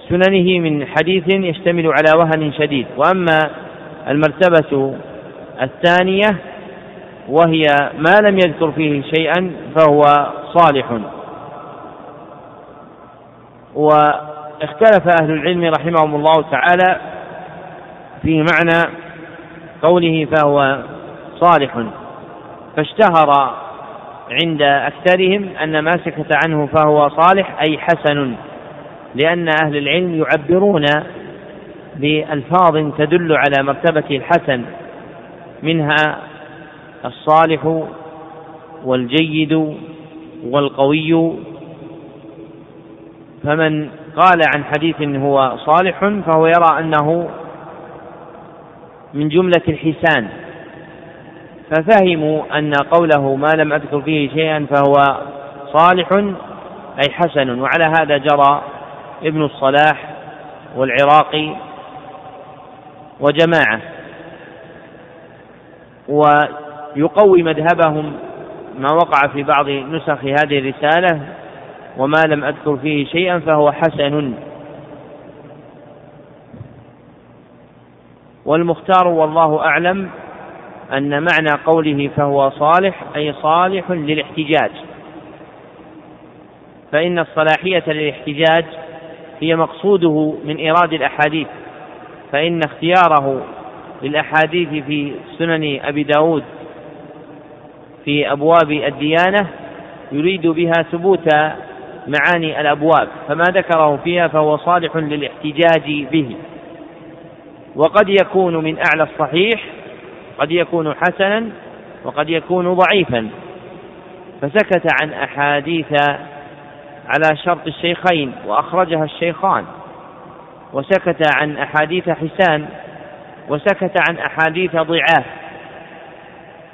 A: سننه من حديث يشتمل على وهن شديد. وأما المرتبة الثانية وهي ما لم يذكر فيه شيئا فهو صالح. واختلف أهل العلم رحمهم الله تعالى في معنى قوله فهو صالح. فاشتهر عند أكثرهم أن ما سكت عنه فهو صالح أي حسن لأن أهل العلم يعبرون بألفاظ تدل على مرتبة الحسن منها الصالح والجيد والقوي فمن قال عن حديث هو صالح فهو يرى أنه من جملة الحسان. ففهموا أن قوله ما لم أذكر فيه شيئا فهو صالح أي حسن. وعلى هذا جرى ابن الصلاح والعراقي وجماعة. ويقوي مذهبهم ما وقع في بعض نسخ هذه الرسالة وما لم أذكر فيه شيئا فهو حسن. والمختار والله أعلم أن معنى قوله فهو صالح أي صالح للاحتجاج. فإن الصلاحية للاحتجاج هي مقصوده من إيراد الأحاديث فإن اختياره للأحاديث في سنن أبي داود في أبواب الديانة يريد بها ثبوت معاني الأبواب فما ذكره فيها فهو صالح للاحتجاج به. وقد يكون من أعلى الصحيح قد يكون حسنا وقد يكون ضعيفا. فسكت عن أحاديث على شرط الشيخين وأخرجها الشيخان. وسكت عن أحاديث حسان وسكت عن أحاديث ضعاف.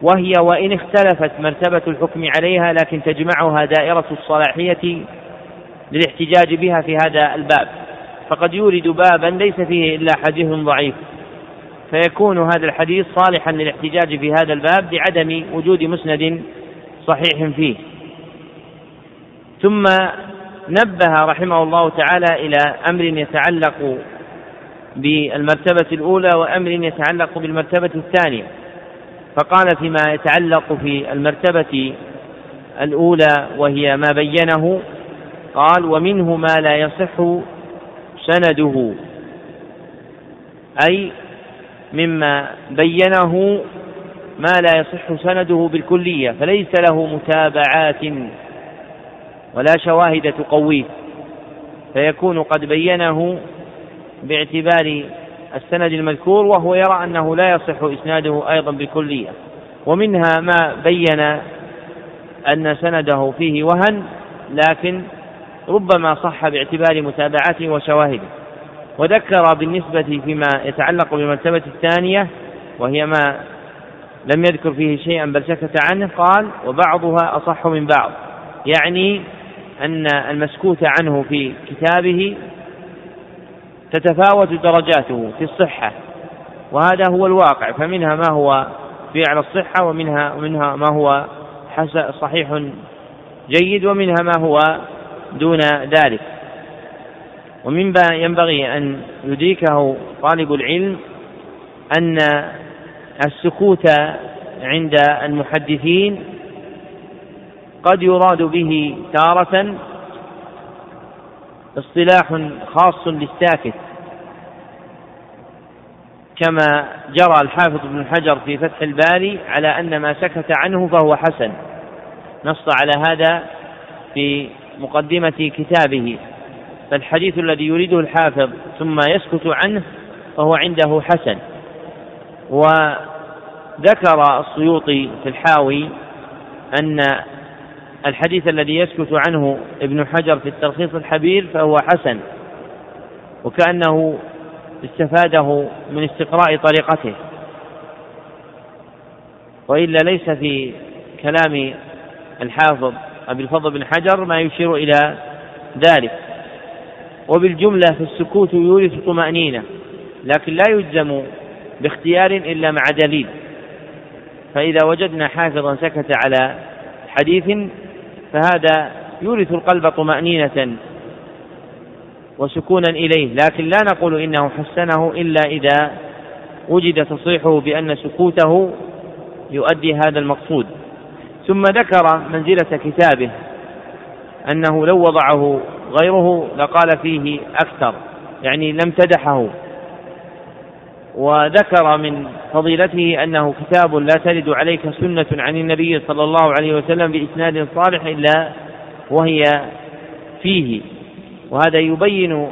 A: وهي وإن اختلفت مرتبة الحكم عليها لكن تجمعها دائرة الصلاحية للاحتجاج بها في هذا الباب. فقد يورد بابا ليس فيه إلا حديث ضعيف. فيكون هذا الحديث صالحا للاحتجاج في هذا الباب لعدم وجود مسند صحيح فيه. ثم نبه رحمه الله تعالى إلى أمر يتعلق بالمرتبة الأولى وأمر يتعلق بالمرتبة الثانية. فقال فيما يتعلق في المرتبة الأولى وهي ما بينه قال ومنه ما لا يصح سنده. أي مما بينه ما لا يصح سنده بالكلية فليس له متابعات ولا شواهد تقويه فيكون قد بينه باعتبار السند المذكور وهو يرى أنه لا يصح إسناده أيضا بالكلية. ومنها ما بين أن سنده فيه وهن لكن ربما صح باعتبار متابعته وشواهده. وذكر بالنسبة فيما يتعلق بالمرتبة الثانية وهي ما لم يذكر فيه شيئا بل سكت عنه قال وبعضها أصح من بعض. يعني أن المسكوت عنه في كتابه تتفاوت درجاته في الصحة وهذا هو الواقع. فمنها ما هو في أعلى الصحة ومنها ومنها ما هو صحيح جيد ومنها ما هو دون ذلك. ومما ينبغي أن يدركه طالب العلم أن السكوت عند المحدثين قد يراد به تارة اصطلاح خاص للساكت. كما جرى الحافظ ابن حجر في فتح الباري على أن ما سكت عنه فهو حسن. نص على هذا في مقدمة كتابه. فالحديث الذي يريده الحافظ ثم يسكت عنه فهو عنده حسن. وذكر السيوطي في الحاوي أن الحديث الذي يسكت عنه ابن حجر في التلخيص الحبير فهو حسن. وكأنه استفاده من استقراء طريقته. وإلا ليس في كلام الحافظ أبي الفضل بن حجر ما يشير إلى ذلك. وبالجملة في السكوت يورث طمأنينة لكن لا يجزم باختيار إلا مع دليل. فإذا وجدنا حافظا سكت على حديث فهذا يورث القلب طمأنينة وسكونا إليه لكن لا نقول إنه حسنه إلا إذا وجد تصريحه بأن سكوته يؤدي هذا المقصود. ثم ذكر منزلة كتابه أنه لو وضعه غيره لقال فيه أكثر يعني لم تدحه. وذكر من فضيلته أنه كتاب لا ترد عليك سنة عن النبي صلى الله عليه وسلم بإسناد صالح إلا وهي فيه. وهذا يبين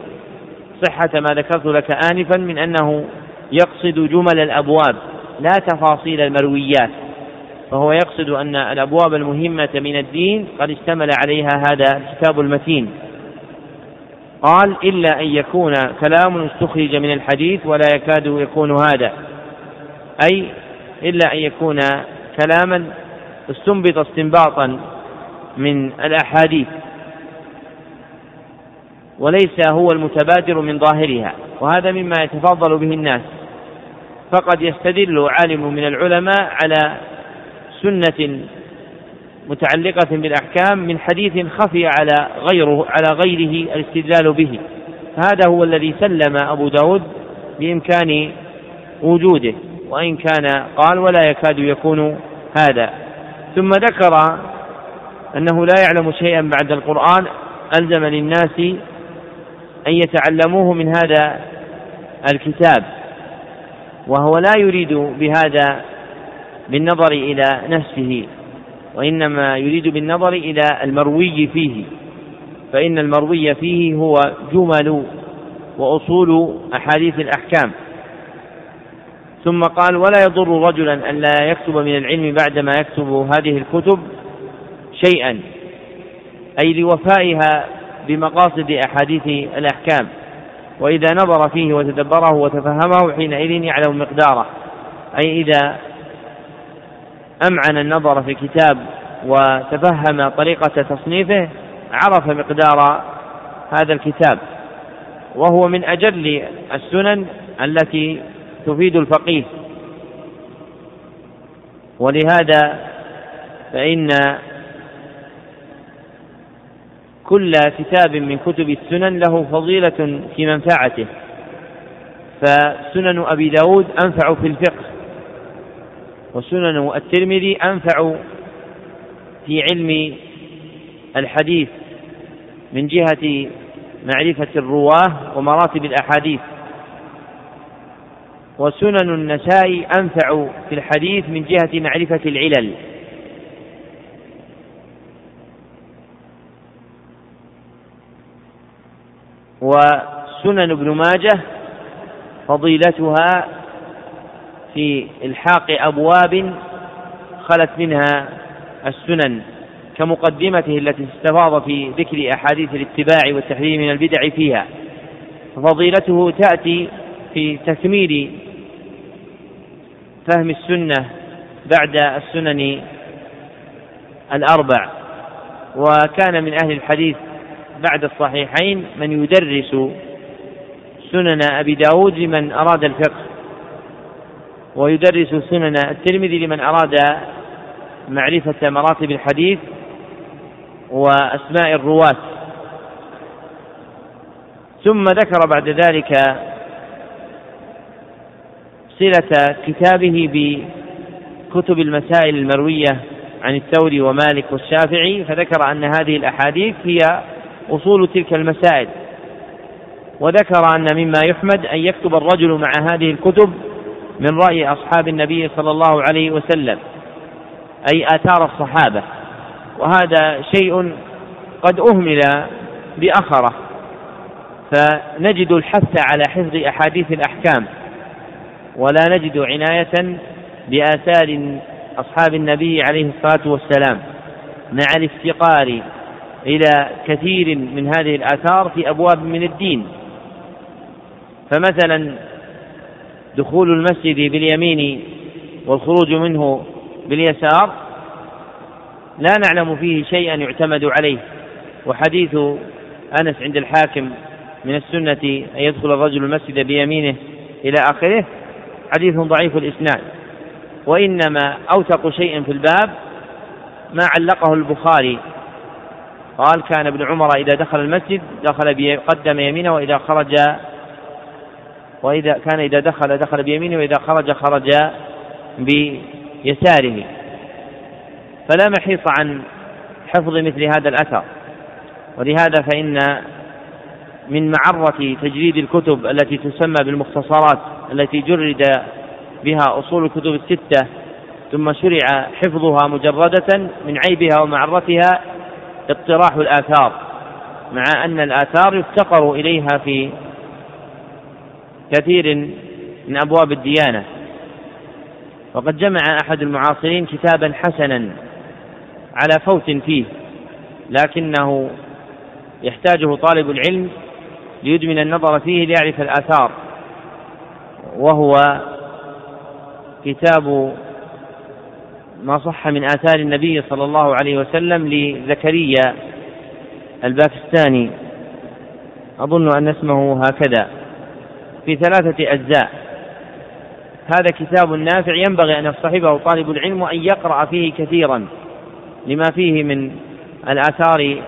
A: صحة ما ذكرت لك آنفا من أنه يقصد جمل الأبواب لا تفاصيل المرويات. فهو يقصد أن الأبواب المهمة من الدين قد اشتمل عليها هذا الكتاب المتين. قال إلا أن يكون كلام استخرج من الحديث ولا يكاد يكون هذا. أي إلا أن يكون كلاما استنبط استنباطا من الأحاديث. وليس هو المتبادر من ظاهرها وهذا مما يتفضل به الناس. فقد يستدل عالم من العلماء على سنة متعلقة بالأحكام من حديث خفي على غيره على غيره الاستدلال به. هذا هو الذي سلم أبو داود بإمكان وجوده وإن كان قال ولا يكاد يكون هذا. ثم ذكر أنه لا يعلم شيئا بعد القرآن ألزم للناس أن يتعلموه من هذا الكتاب وهو لا يريد بهذا بالنظر إلى نفسه وإنما يريد بالنظر إلى المروي فيه فإن المروي فيه هو جمل وأصول أحاديث الأحكام. ثم قال ولا يضر رجلا أن لا يكتب من العلم بعدما يكتب هذه الكتب شيئا أي لوفائها بمقاصد أحاديث الأحكام وإذا نظر فيه وتدبره وتفهمه حينئذ يعلم مقداره. أي إذا أمعن النظر في الكتاب وتفهم طريقة تصنيفه عرف مقدار هذا الكتاب. وهو من أجل السنن التي تفيد الفقيه. ولهذا فإن كل كتاب من كتب السنن له فضيلة في منفعته. فسنن أبي داود أنفع في الفقه وسنن الترمذي أنفع في علم الحديث من جهة معرفة الرواة ومراتب الأحاديث. وسنن النساء أنفع في الحديث من جهة معرفة العلل. وسنن ابن ماجه فضيلتها في إلحاق أبواب خلت منها السنن كمقدمته التي استفاض في ذكر أحاديث الاتباع والتحذير من البدع فيها. ففضيلته تأتي في تكميل فهم السنة بعد السنن الأربع وكان من أهل الحديث بعد الصحيحين من يدرس سنن أبي داود لمن أراد الفقه ويدرس سنن الترمذي لمن أراد معرفة مراتب الحديث وأسماء الرواة. ثم ذكر بعد ذلك صلة كتابه بكتب المسائل المروية عن الثوري ومالك والشافعي فذكر أن هذه الأحاديث هي أصول تلك المسائل. وذكر أن مما يحمد أن يكتب الرجل مع هذه الكتب من رأي أصحاب النبي صلى الله عليه وسلم أي آثار الصحابة. وهذا شيء قد أهمل بأخره فنجد الحث على حفظ أحاديث الأحكام ولا نجد عناية بآثار أصحاب النبي عليه الصلاة والسلام مع الافتقار إلى كثير من هذه الآثار في أبواب من الدين. فمثلا دخول المسجد باليمين والخروج منه باليسار لا نعلم فيه شيئا يعتمد عليه. وحديث أنس عند الحاكم من السنة أن يدخل الرجل المسجد بيمينه إلى آخره حديث ضعيف الإسناد. وإنما أوثق شيء في الباب ما علقه البخاري قال كان ابن عمر إذا دخل المسجد دخل قدم يمينه وإذا خرج وإذا كان إذا دخل دخل بيمينه وإذا خرج خرج بيساره. فلا محيص عن حفظ مثل هذا الأثر. ولهذا فإن من معرة تجريد الكتب التي تسمى بالمختصرات التي جرد بها أصول الكتب الستة ثم شرع حفظها مجردة من عيبها ومعرتها اطراح الآثار مع أن الآثار يفتقر إليها في كثير من أبواب الديانة. وقد جمع أحد المعاصرين كتابا حسنا على فوت فيه لكنه يحتاجه طالب العلم ليدمن النظر فيه ليعرف الآثار. وهو كتاب ما صح من آثار النبي صلى الله عليه وسلم لزكريا الباكستاني. أظن أن اسمه هكذا. في ثلاثة أجزاء. هذا كتاب نافع. ينبغي أن يصطحبه طالب العلم وأن يقرأ فيه كثيرا لما فيه من الآثار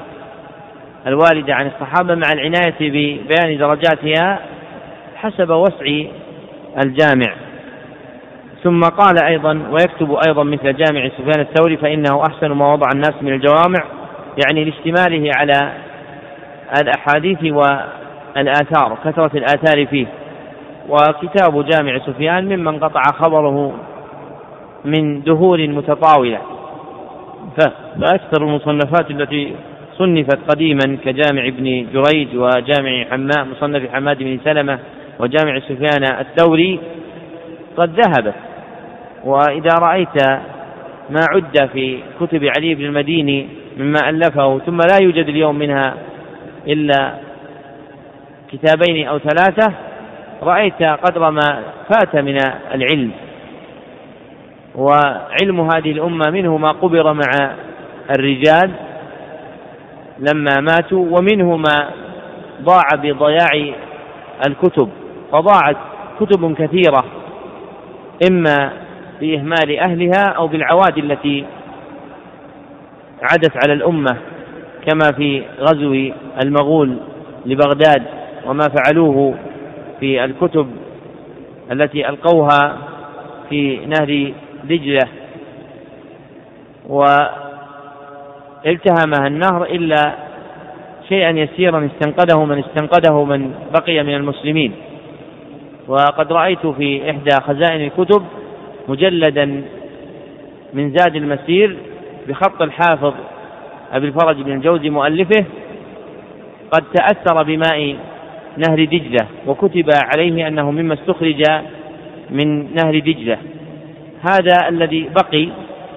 A: الواردة عن الصحابة مع العناية ببيان درجاتها حسب وسع الجامع. ثم قال أيضا ويكتب أيضا مثل جامع سفيان الثوري فإنه أحسن ما وضع الناس من الجوامع يعني لاشتماله على الأحاديث والآثار كثرة الآثار فيه. وكتاب جامع سفيان ممن قطع خبره من دهور متطاولة. فأكثر المصنفات التي صنفت قديما كجامع ابن جريج وجامع حماء مصنف حماد بن سلمة وجامع سفيان الثوري قد ذهبت. وإذا رأيت ما عد في كتب علي بن المديني مما ألفه ثم لا يوجد اليوم منها إلا كتابين أو ثلاثة رأيت قدر ما فات من العلم. وعلم هذه الأمة منه ما قبر مع الرجال لما ماتوا ومنه ما ضاع بضياع الكتب. فضاعت كتب كثيرة إما بإهمال أهلها أو بالعواد التي عدت على الأمة كما في غزو المغول لبغداد وما فعلوه في الكتب التي ألقوها في نهر دجلة. والتهمها النهر إلا شيئا يسيرا استنقذه من استنقذه من بقي من المسلمين. وقد رأيت في إحدى خزائن الكتب مجلدا من زاد المسير بخط الحافظ أبي الفرج بن الجوزي مؤلفه قد تأثر بماء نهر دجلة وكتب عليه أنه مما استخرج من نهر دجلة. هذا الذي بقي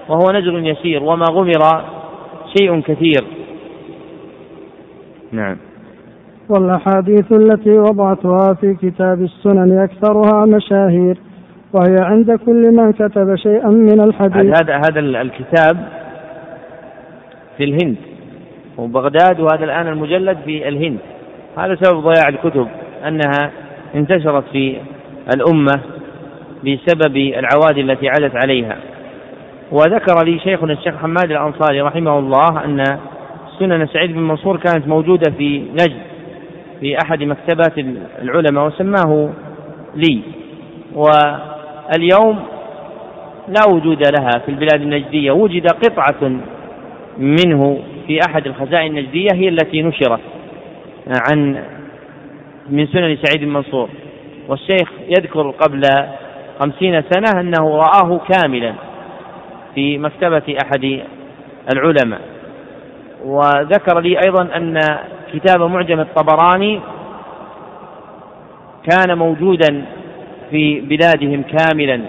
A: وهو نزر يسير وما غمر شيء كثير. نعم.
B: والأحاديث التي وضعتها في كتاب السنن أكثرها مشاهير. وهي عند كل من كتب شيئا من الحديث.
A: هذا هذا الكتاب في الهند. وبغداد وهذا الآن المجلد في الهند. هذا سبب ضياع الكتب أنها انتشرت في الأمة بسبب العوادي التي عدت عليها. وذكر لي شيخنا الشيخ حماد الأنصاري رحمه الله أن سنن سعيد بن منصور كانت موجودة في نجد في أحد مكتبات العلماء وسماه لي. واليوم لا وجود لها في البلاد النجدية. وجد قطعة منه في أحد الخزائن النجدية هي التي نشرت عن من سنن سعيد بن منصور. والشيخ يذكر قبل خمسين سنة أنه رآه كاملا في مكتبة أحد العلماء. وذكر لي أيضا أن كتاب معجم الطبراني كان موجودا في بلادهم كاملا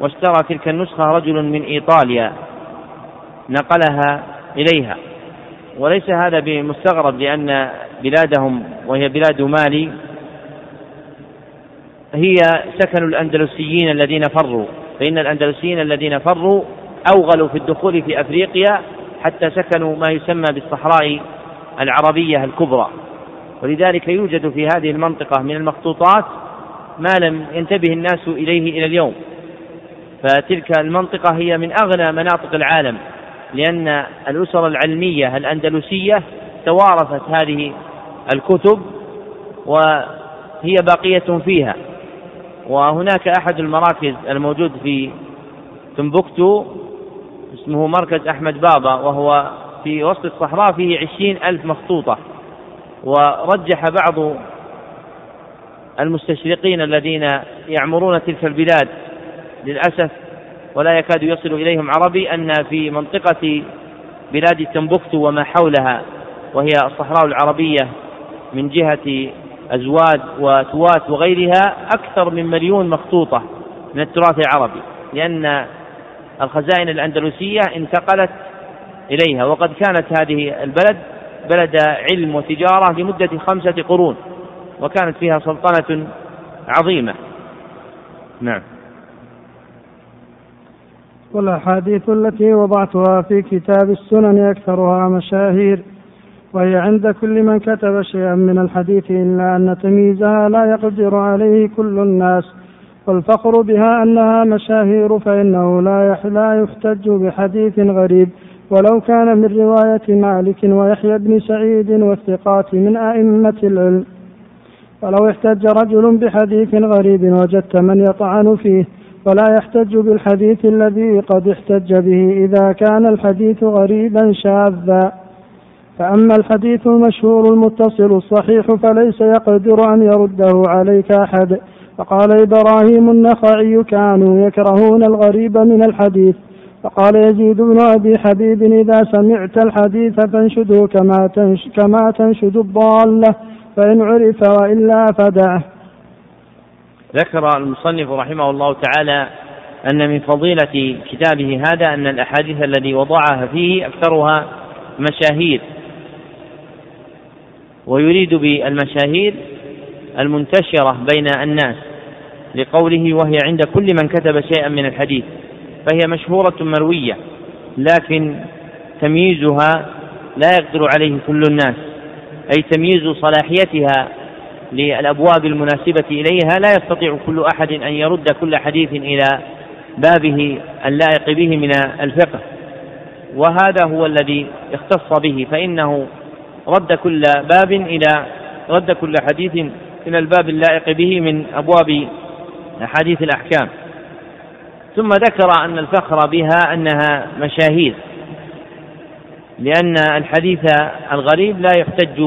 A: واشترى تلك النسخة رجل من إيطاليا نقلها إليها. وليس هذا بمستغرب لأن بلادهم وهي بلاد مالي هي سكن الأندلسيين الذين فروا. فإن الأندلسيين الذين فروا أوغلوا في الدخول في أفريقيا حتى سكنوا ما يسمى بالصحراء العربية الكبرى. ولذلك يوجد في هذه المنطقة من المخطوطات ما لم ينتبه الناس إليه إلى اليوم. فتلك المنطقة هي من أغنى مناطق العالم لأن الأسر العلمية الأندلسية توارثت هذه الكتب وهي باقية فيها. وهناك أحد المراكز الموجود في تنبكتو اسمه مركز أحمد بابا وهو في وسط الصحراء فيه عشرين ألف مخطوطة. ورجح بعض المستشرقين الذين يعمرون تلك البلاد للأسف ولا يكاد يصل إليهم عربي أن في منطقة بلاد تنبكتو وما حولها وهي الصحراء العربية من جهة أزواد وتوات وغيرها أكثر من مليون مخطوطة من التراث العربي لأن الخزائن الأندلسية انتقلت إليها وقد كانت هذه البلد بلد علم وتجارة لمدة خمسة قرون. وكانت فيها سلطنة عظيمة. نعم.
B: والأحاديث التي وضعتها في كتاب السنن أكثرها مشاهير وهي عند كل من كتب شيئا من الحديث إلا أن تمييزها لا يقدر عليه كل الناس والفخر بها أنها مشاهير فإنه لا لا يحتج بحديث غريب. ولو كان من رواية مالك ويحيى بن سعيد والثقات من أئمة العلم. ولو احتج رجل بحديث غريب وجدت من يطعن فيه ولا يحتج بالحديث الذي قد احتج به إذا كان الحديث غريبا شاذا. فأما الحديث المشهور المتصل الصحيح فليس يقدر أن يرده عليك أحد. فقال إبراهيم النخعي كانوا يكرهون الغريب من الحديث. فقال يزيد بن أبي حبيب إذا سمعت الحديث فانشده كما, تنش كما تنشد الضالة. فإن عرف وإلا فدعه.
A: ذكر المصنف رحمه الله تعالى أن من فضيلة كتابه هذا أن الأحاديث الذي وضعها فيه أكثرها مشاهير. ويريد بالمشاهير المنتشرة بين الناس لقوله وهي عند كل من كتب شيئا من الحديث فهي مشهورة مروية لكن تمييزها لا يقدر عليه كل الناس. أي تمييز صلاحيتها للأبواب المناسبة إليها لا يستطيع كل أحد أن يرد كل حديث إلى بابه اللائق به من الفقه. وهذا هو الذي اختص به فإنه رد كل باب إلى رد كل حديث إلى الباب اللائق به من أبواب أحاديث الأحكام. ثم ذكر أن الفخر بها أنها مشاهير. لأن الحديث الغريب لا يحتج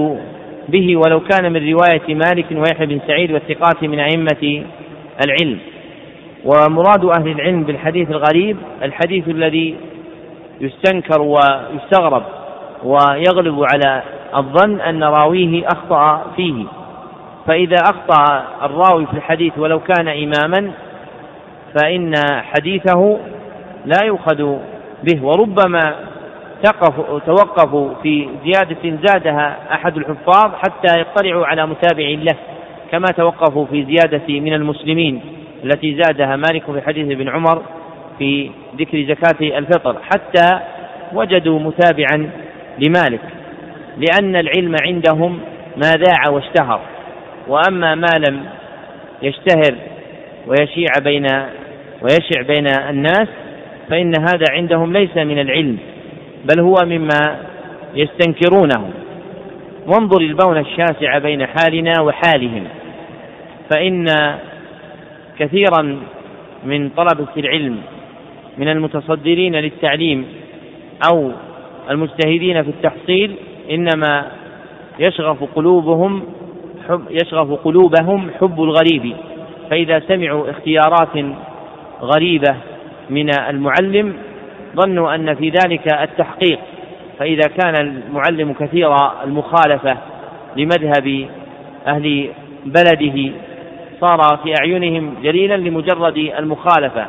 A: به ولو كان من رواية مالك ويحيى بن سعيد والثقات من أئمة العلم. ومراد أهل العلم بالحديث الغريب الحديث الذي يستنكر ويستغرب ويغلب على الظن أن راويه أخطأ فيه. فإذا أخطأ الراوي في الحديث ولو كان إماما فإن حديثه لا يؤخذ به. وربما توقفوا في زيادة زادها أحد الحفاظ حتى يطلعوا على متابع له كما توقفوا في زيادة من المسلمين التي زادها مالك في حديث ابن عمر في ذكر زكاة الفطر حتى وجدوا متابعا لمالك لأن العلم عندهم ما ذاع واشتهر وأما ما لم يشتهر ويشيع بين ويشع بين الناس فإن هذا عندهم ليس من العلم. بل هو مما يستنكرونه. وانظر البون الشاسع بين حالنا وحالهم فإن كثيرا من طلبة العلم من المتصدرين للتعليم أو المجتهدين في التحصيل إنما يشغف قلوبهم حب يشغف قلوبهم حب الغريب. فإذا سمعوا اختيارات غريبة من المعلم ظنوا أن في ذلك التحقيق. فإذا كان المعلم كثير المخالفة لمذهب أهل بلده صار في أعينهم جليلا لمجرد المخالفة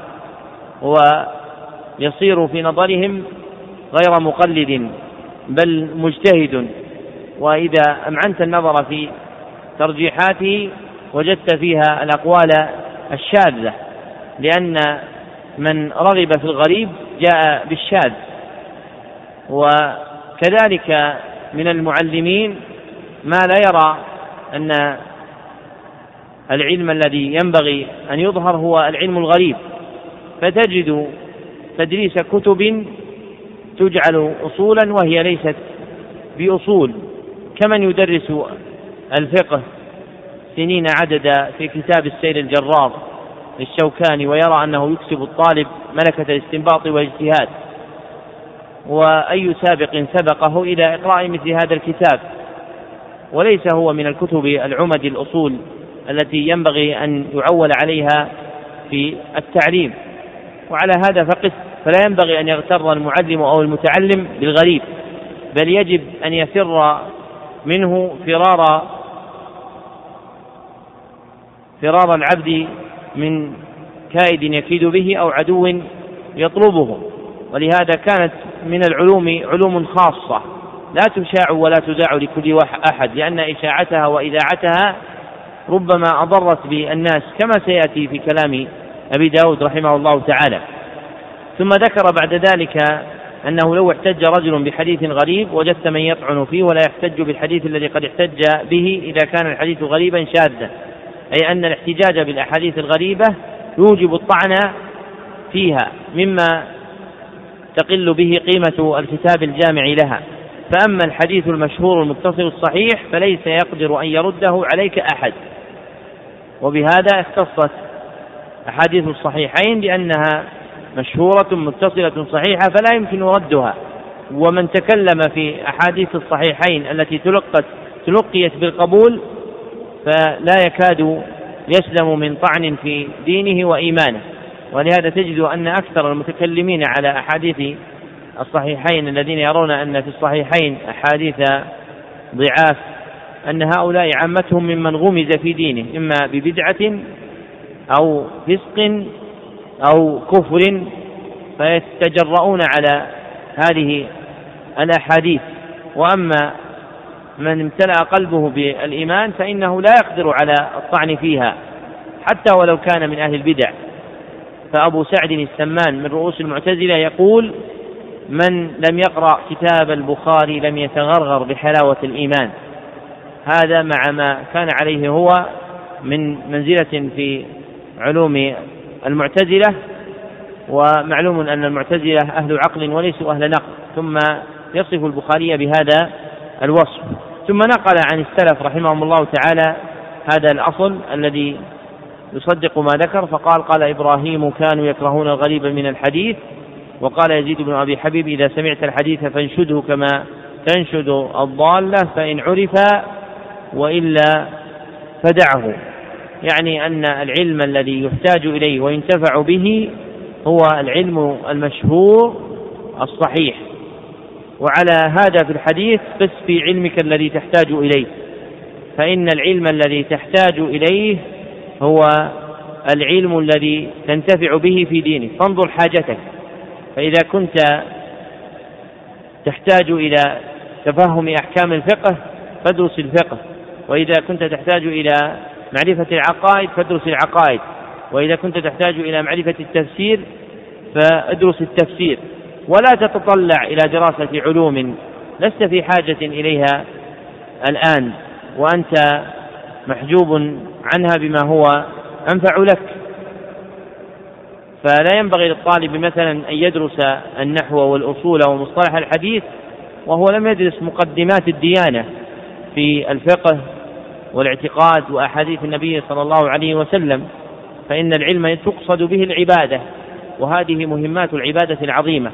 A: ويصير في نظرهم غير مقلد بل مجتهد. وإذا أمعنت النظر في ترجيحاته وجدت فيها الأقوال الشاذة لأن من رغب في الغريب جاء بالشاذ. وكذلك من المعلمين ما لا يرى أن العلم الذي ينبغي أن يظهر هو العلم الغريب. فتجد تدريس كتب تجعل أصولا وهي ليست بأصول. كمن يدرس الفقه سنين عددا في كتاب السير الجرار؟ للشوكاني ويرى أنه يكسب الطالب ملكة الاستنباط والاجتهاد. وأي سابق سبقه إلى إقراء مثل هذا الكتاب. وليس هو من الكتب العمد الأصول التي ينبغي أن يعول عليها في التعليم. وعلى هذا فقس فلا ينبغي أن يغتر المعلم أو المتعلم بالغريب بل يجب أن يفر منه فرار فرار العبد من كائد يكيد به أو عدو يطلبه. ولهذا كانت من العلوم علوم خاصة. لا تشاع ولا تذاع لكل أحد لأن إشاعتها وإذاعتها ربما أضرت بالناس كما سيأتي في كلام أبي داود رحمه الله تعالى. ثم ذكر بعد ذلك أنه لو احتج رجل بحديث غريب وجدت من يطعن فيه ولا يحتج بالحديث الذي قد احتج به إذا كان الحديث غريبا شاذا. أي أن الاحتجاج بالأحاديث الغريبة يوجب الطعن فيها مما تقل به قيمة الكتاب الجامع لها. فأما الحديث المشهور المتصل الصحيح فليس يقدر أن يرده عليك أحد. وبهذا اختصت أحاديث الصحيحين لأنها مشهورة متصلة صحيحة فلا يمكن ردها. ومن تكلم في أحاديث الصحيحين التي تلقت تلقيت بالقبول فلا يكاد يسلم من طعن في دينه وإيمانه. ولهذا تجد أن أكثر المتكلمين على أحاديث الصحيحين الذين يرون أن في الصحيحين أحاديث ضعاف أن هؤلاء عامتهم ممن غمز في دينه إما ببدعة أو فسق أو كفر فيتجرؤون على هذه الأحاديث. وأما من امتلأ قلبه بالإيمان فإنه لا يقدر على الطعن فيها حتى ولو كان من أهل البدع. فأبو سعد السمان من رؤوس المعتزلة يقول من لم يقرأ كتاب البخاري لم يتغرغر بحلاوة الإيمان. هذا مع ما كان عليه هو من منزلة في علوم المعتزلة ومعلوم أن المعتزلة أهل عقل وليسوا أهل نقل. ثم يصف البخاري بهذا الوصف. ثم نقل عن السلف رحمهم الله تعالى هذا الأصل الذي يصدق ما ذكر فقال قال إبراهيم كانوا يكرهون الغريب من الحديث وقال يزيد بن أبي حبيب إذا سمعت الحديث فانشده كما تنشد الضالة فإن عرف وإلا فدعه. يعني أن العلم الذي يحتاج إليه وينتفع به هو العلم المشهور الصحيح. وعلى هذا في الحديث قس في علمك الذي تحتاج إليه. فإن العلم الذي تحتاج إليه هو العلم الذي تنتفع به في دينك. فانظر حاجتك. فإذا كنت تحتاج إلى تفهم أحكام الفقه فادرس الفقه. وإذا كنت تحتاج إلى معرفة العقائد فادرس العقائد. وإذا كنت تحتاج إلى معرفة التفسير فادرس التفسير. ولا تتطلع إلى دراسة علوم لست في حاجة إليها الآن وأنت محجوب عنها بما هو أنفع لك. فلا ينبغي للطالب مثلا أن يدرس النحو والأصول ومصطلح الحديث وهو لم يدرس مقدمات الديانة في الفقه والاعتقاد وأحاديث النبي صلى الله عليه وسلم فإن العلم تقصد به العبادة وهذه مهمات العبادة العظيمة.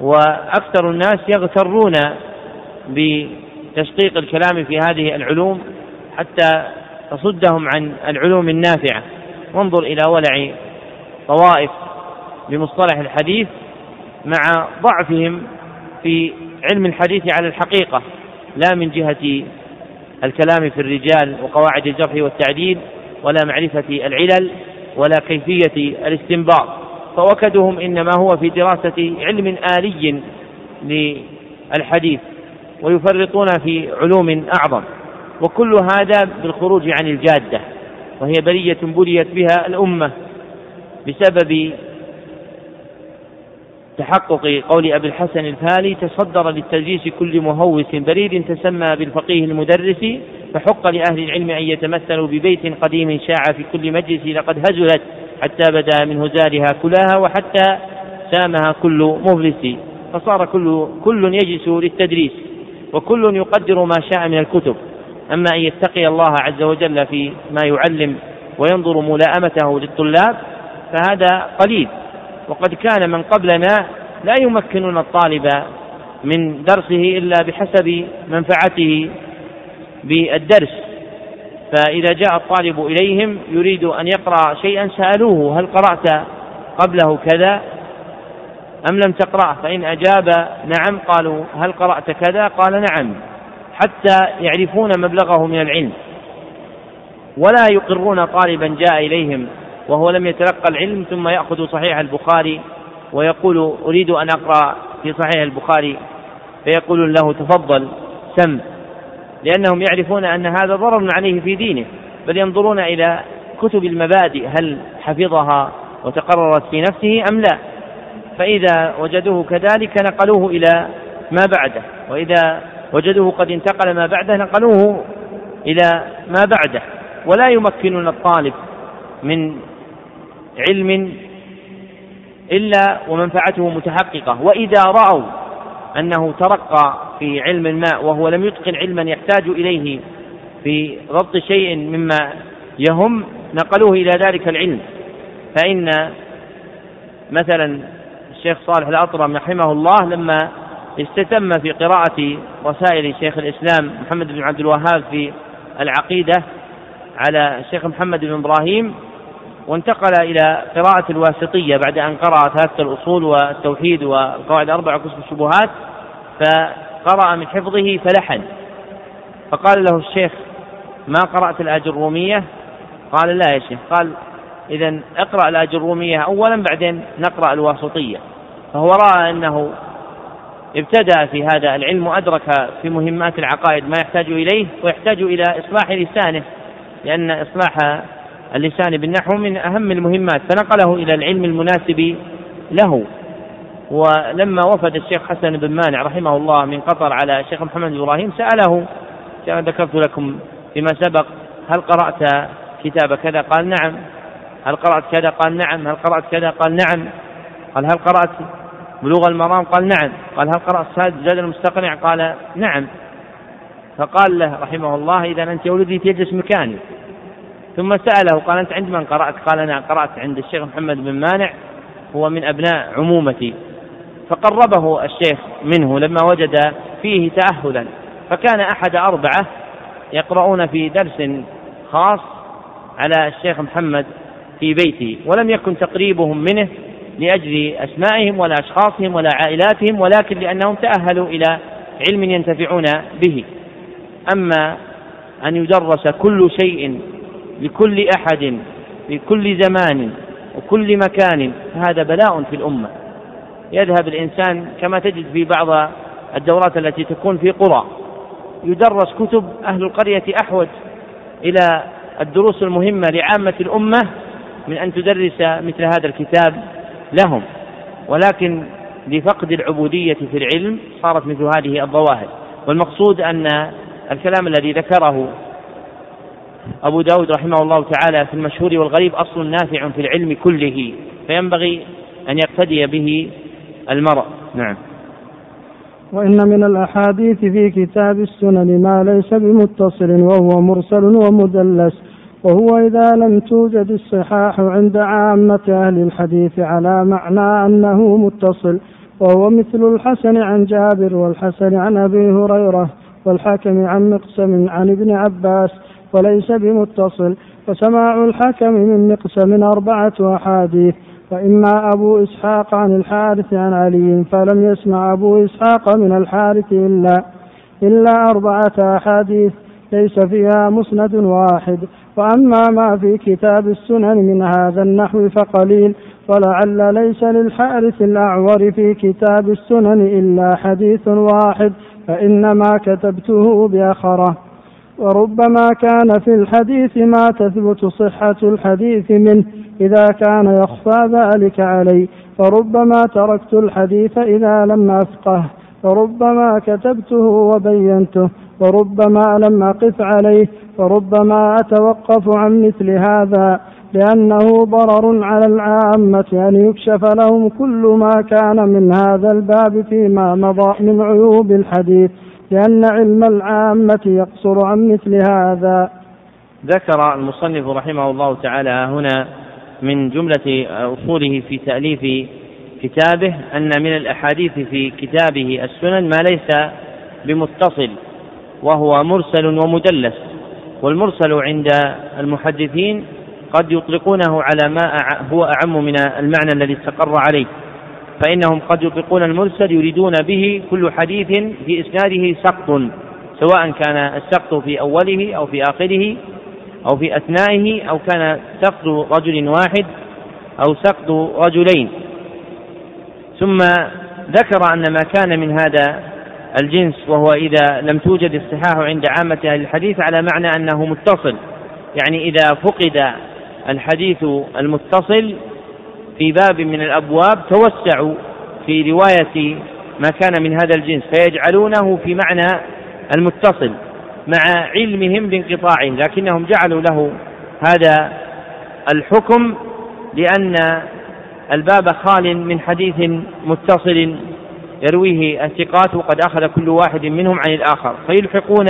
A: وأكثر الناس يغترون بتشقيق الكلام في هذه العلوم حتى تصدهم عن العلوم النافعة. وانظر إلى ولع طوائف بمصطلح الحديث مع ضعفهم في علم الحديث على الحقيقة لا من جهة الكلام في الرجال وقواعد الجرح والتعديل ولا معرفة العلل ولا كيفية الاستنباط. فوكدهم إنما هو في دراسة علم آلي للحديث ويفرطون في علوم أعظم. وكل هذا بالخروج عن الجادة وهي بلية بليت بها الأمة بسبب تحقق قول أبي الحسن الفالي تصدر للتدريس كل مهوس بريد تسمى بالفقيه المدرس فحق لأهل العلم أن يتمثلوا ببيت قديم شاع في كل مجلس لقد هزلت حتى بدا من هزالها كلها وحتى سامها كل مفلس. فصار كل كل يجلس للتدريس وكل يقدر ما شاء من الكتب. أما أن يتقي الله عز وجل في ما يعلم وينظر ملائمته للطلاب فهذا قليل. وقد كان من قبلنا لا يمكنون الطالب من درسه إلا بحسب منفعته بالدرس. فإذا جاء الطالب إليهم يريد أن يقرأ شيئا سألوه هل قرأت قبله كذا أم لم تقرأه فإن أجاب نعم قالوا هل قرأت كذا؟ قال نعم حتى يعرفون مبلغه من العلم. ولا يقرون طالبا جاء إليهم وهو لم يتلقى العلم ثم يأخذ صحيح البخاري ويقول أريد أن أقرأ في صحيح البخاري فيقولون له تفضل سم. لأنهم يعرفون أن هذا ضرر عليه في دينه بل ينظرون إلى كتب المبادئ هل حفظها وتقررت في نفسه أم لا. فإذا وجدوه كذلك نقلوه إلى ما بعده وإذا وجدوه قد انتقل ما بعده نقلوه إلى ما بعده. ولا يمكنون الطالب من علم إلا ومنفعته متحققة وإذا رأوا أنه ترقى في علم ما وهو لم يتقن علما يحتاج إليه في ضبط شيء مما يهم نقلوه إلى ذلك العلم. فإن مثلا الشيخ صالح الأطرم رحمه الله لما استتم في قراءة رسائل شيخ الإسلام محمد بن عبد الوهاب في العقيدة على الشيخ محمد بن إبراهيم وانتقل إلى قراءة الواسطية بعد أن قرأ ثلاثة الأصول والتوحيد والقواعد الأربعة وكشف الشبهات فقرأ من حفظه فلحن. فقال له الشيخ ما قرأت الأجرومية قال لا يا شيخ. قال إذا اقرأ الأجرومية أولا بعدين نقرأ الواسطية. فهو رأى أنه ابتدأ في هذا العلم وأدرك في مهمات العقائد ما يحتاج إليه ويحتاج إلى إصلاح لسانه لأن إصلاح اللسان بالنحو من أهم المهمات فنقله إلى العلم المناسب له. ولما وفد الشيخ حسن بن مانع رحمه الله من قطر على الشيخ محمد إبراهيم سأله كما ذكرت لكم فيما سبق هل قرأت كتاب كذا؟ قال نعم. هل قرأت كذا؟ قال نعم. هل قرأت كذا؟ قال نعم. قال هل قرأت بلوغ المرام؟ قال نعم. قال هل قرأت زاد المستقنع؟ قال نعم. فقال له رحمه الله إذا أنت يا ولدي تجلس مكاني. ثم سأله قال أنت عند من قرأت؟ قال أنا قرأت عند الشيخ محمد بن مانع هو من أبناء عمومتي. فقربه الشيخ منه لما وجد فيه تأهلا. فكان أحد أربعة يقرؤون في درس خاص على الشيخ محمد في بيته ولم يكن تقريبهم منه لأجل أسمائهم ولا أشخاصهم ولا عائلاتهم ولكن لأنهم تأهلوا إلى علم ينتفعون به. أما أن يدرس كل شيء لكل أحد في كل زمان وكل مكان هذا بلاء في الأمة. يذهب الإنسان كما تجد في بعض الدورات التي تكون في قرى. يدرس كتب أهل القرية أحوج إلى الدروس المهمة لعامة الأمة من أن تدرس مثل هذا الكتاب لهم. ولكن لفقد العبودية في العلم صارت مثل هذه الظواهر. والمقصود أن الكلام الذي ذكره أبو داود رحمه الله تعالى في المشهور والغريب أصل نافع في العلم كله فينبغي أن يقتدي به المرء. نعم.
B: وإن من الأحاديث في كتاب السنن ما ليس بمتصل وهو مرسل ومدلس وهو إذا لم توجد الصحاح عند عامة أهل الحديث على معنى أنه متصل وهو مثل الحسن عن جابر والحسن عن أبي هريرة والحكم عن مقسم عن ابن عباس وليس بمتصل وسماع الحكم من مقسم أربعة أحاديث. فإما أبو إسحاق عن الحارث عن علي فلم يسمع أبو إسحاق من الحارث إلا إلا أربعة أحاديث ليس فيها مسند واحد. وأما ما في كتاب السنن من هذا النحو فقليل ولعل ليس للحارث الأعور في كتاب السنن إلا حديث واحد فإنما كتبته بأخرة. وربما كان في الحديث ما تثبت صحة الحديث منه. إذا كان يخفى ذلك علي. فربما تركت الحديث إذا لم أفقه. وربما كتبته وبينته. وربما لم أقف عليه. وربما أتوقف عن مثل هذا. لأنه ضرر على العامة أن يكشف لهم كل ما كان من هذا الباب فيما مضى من عيوب الحديث. لأن علم العامة يقصر عن مثل هذا.
A: ذكر المصنف رحمه الله تعالى هنا من جملة أصوله في تأليف كتابه أن من الأحاديث في كتابه السنن ما ليس بمتصل وهو مرسل ومدلس. والمرسل عند المحدثين قد يطلقونه على ما هو أعم من المعنى الذي استقر عليه. فإنهم قد يطلقون المرسل يريدون به كل حديث في إسناده سقط سواء كان السقط في أوله أو في آخره أو في أثنائه أو كان سقط رجل واحد أو سقط رجلين. ثم ذكر أن ما كان من هذا الجنس وهو إذا لم توجد الصحاح عند عامة أهل الحديث على معنى أنه متصل يعني إذا فقد الحديث المتصل في باب من الأبواب توسعوا في رواية ما كان من هذا الجنس فيجعلونه في معنى المتصل مع علمهم بانقطاعه لكنهم جعلوا له هذا الحكم لأن الباب خال من حديث متصل يرويه الثقات وقد أخذ كل واحد منهم عن الآخر. فيلحقون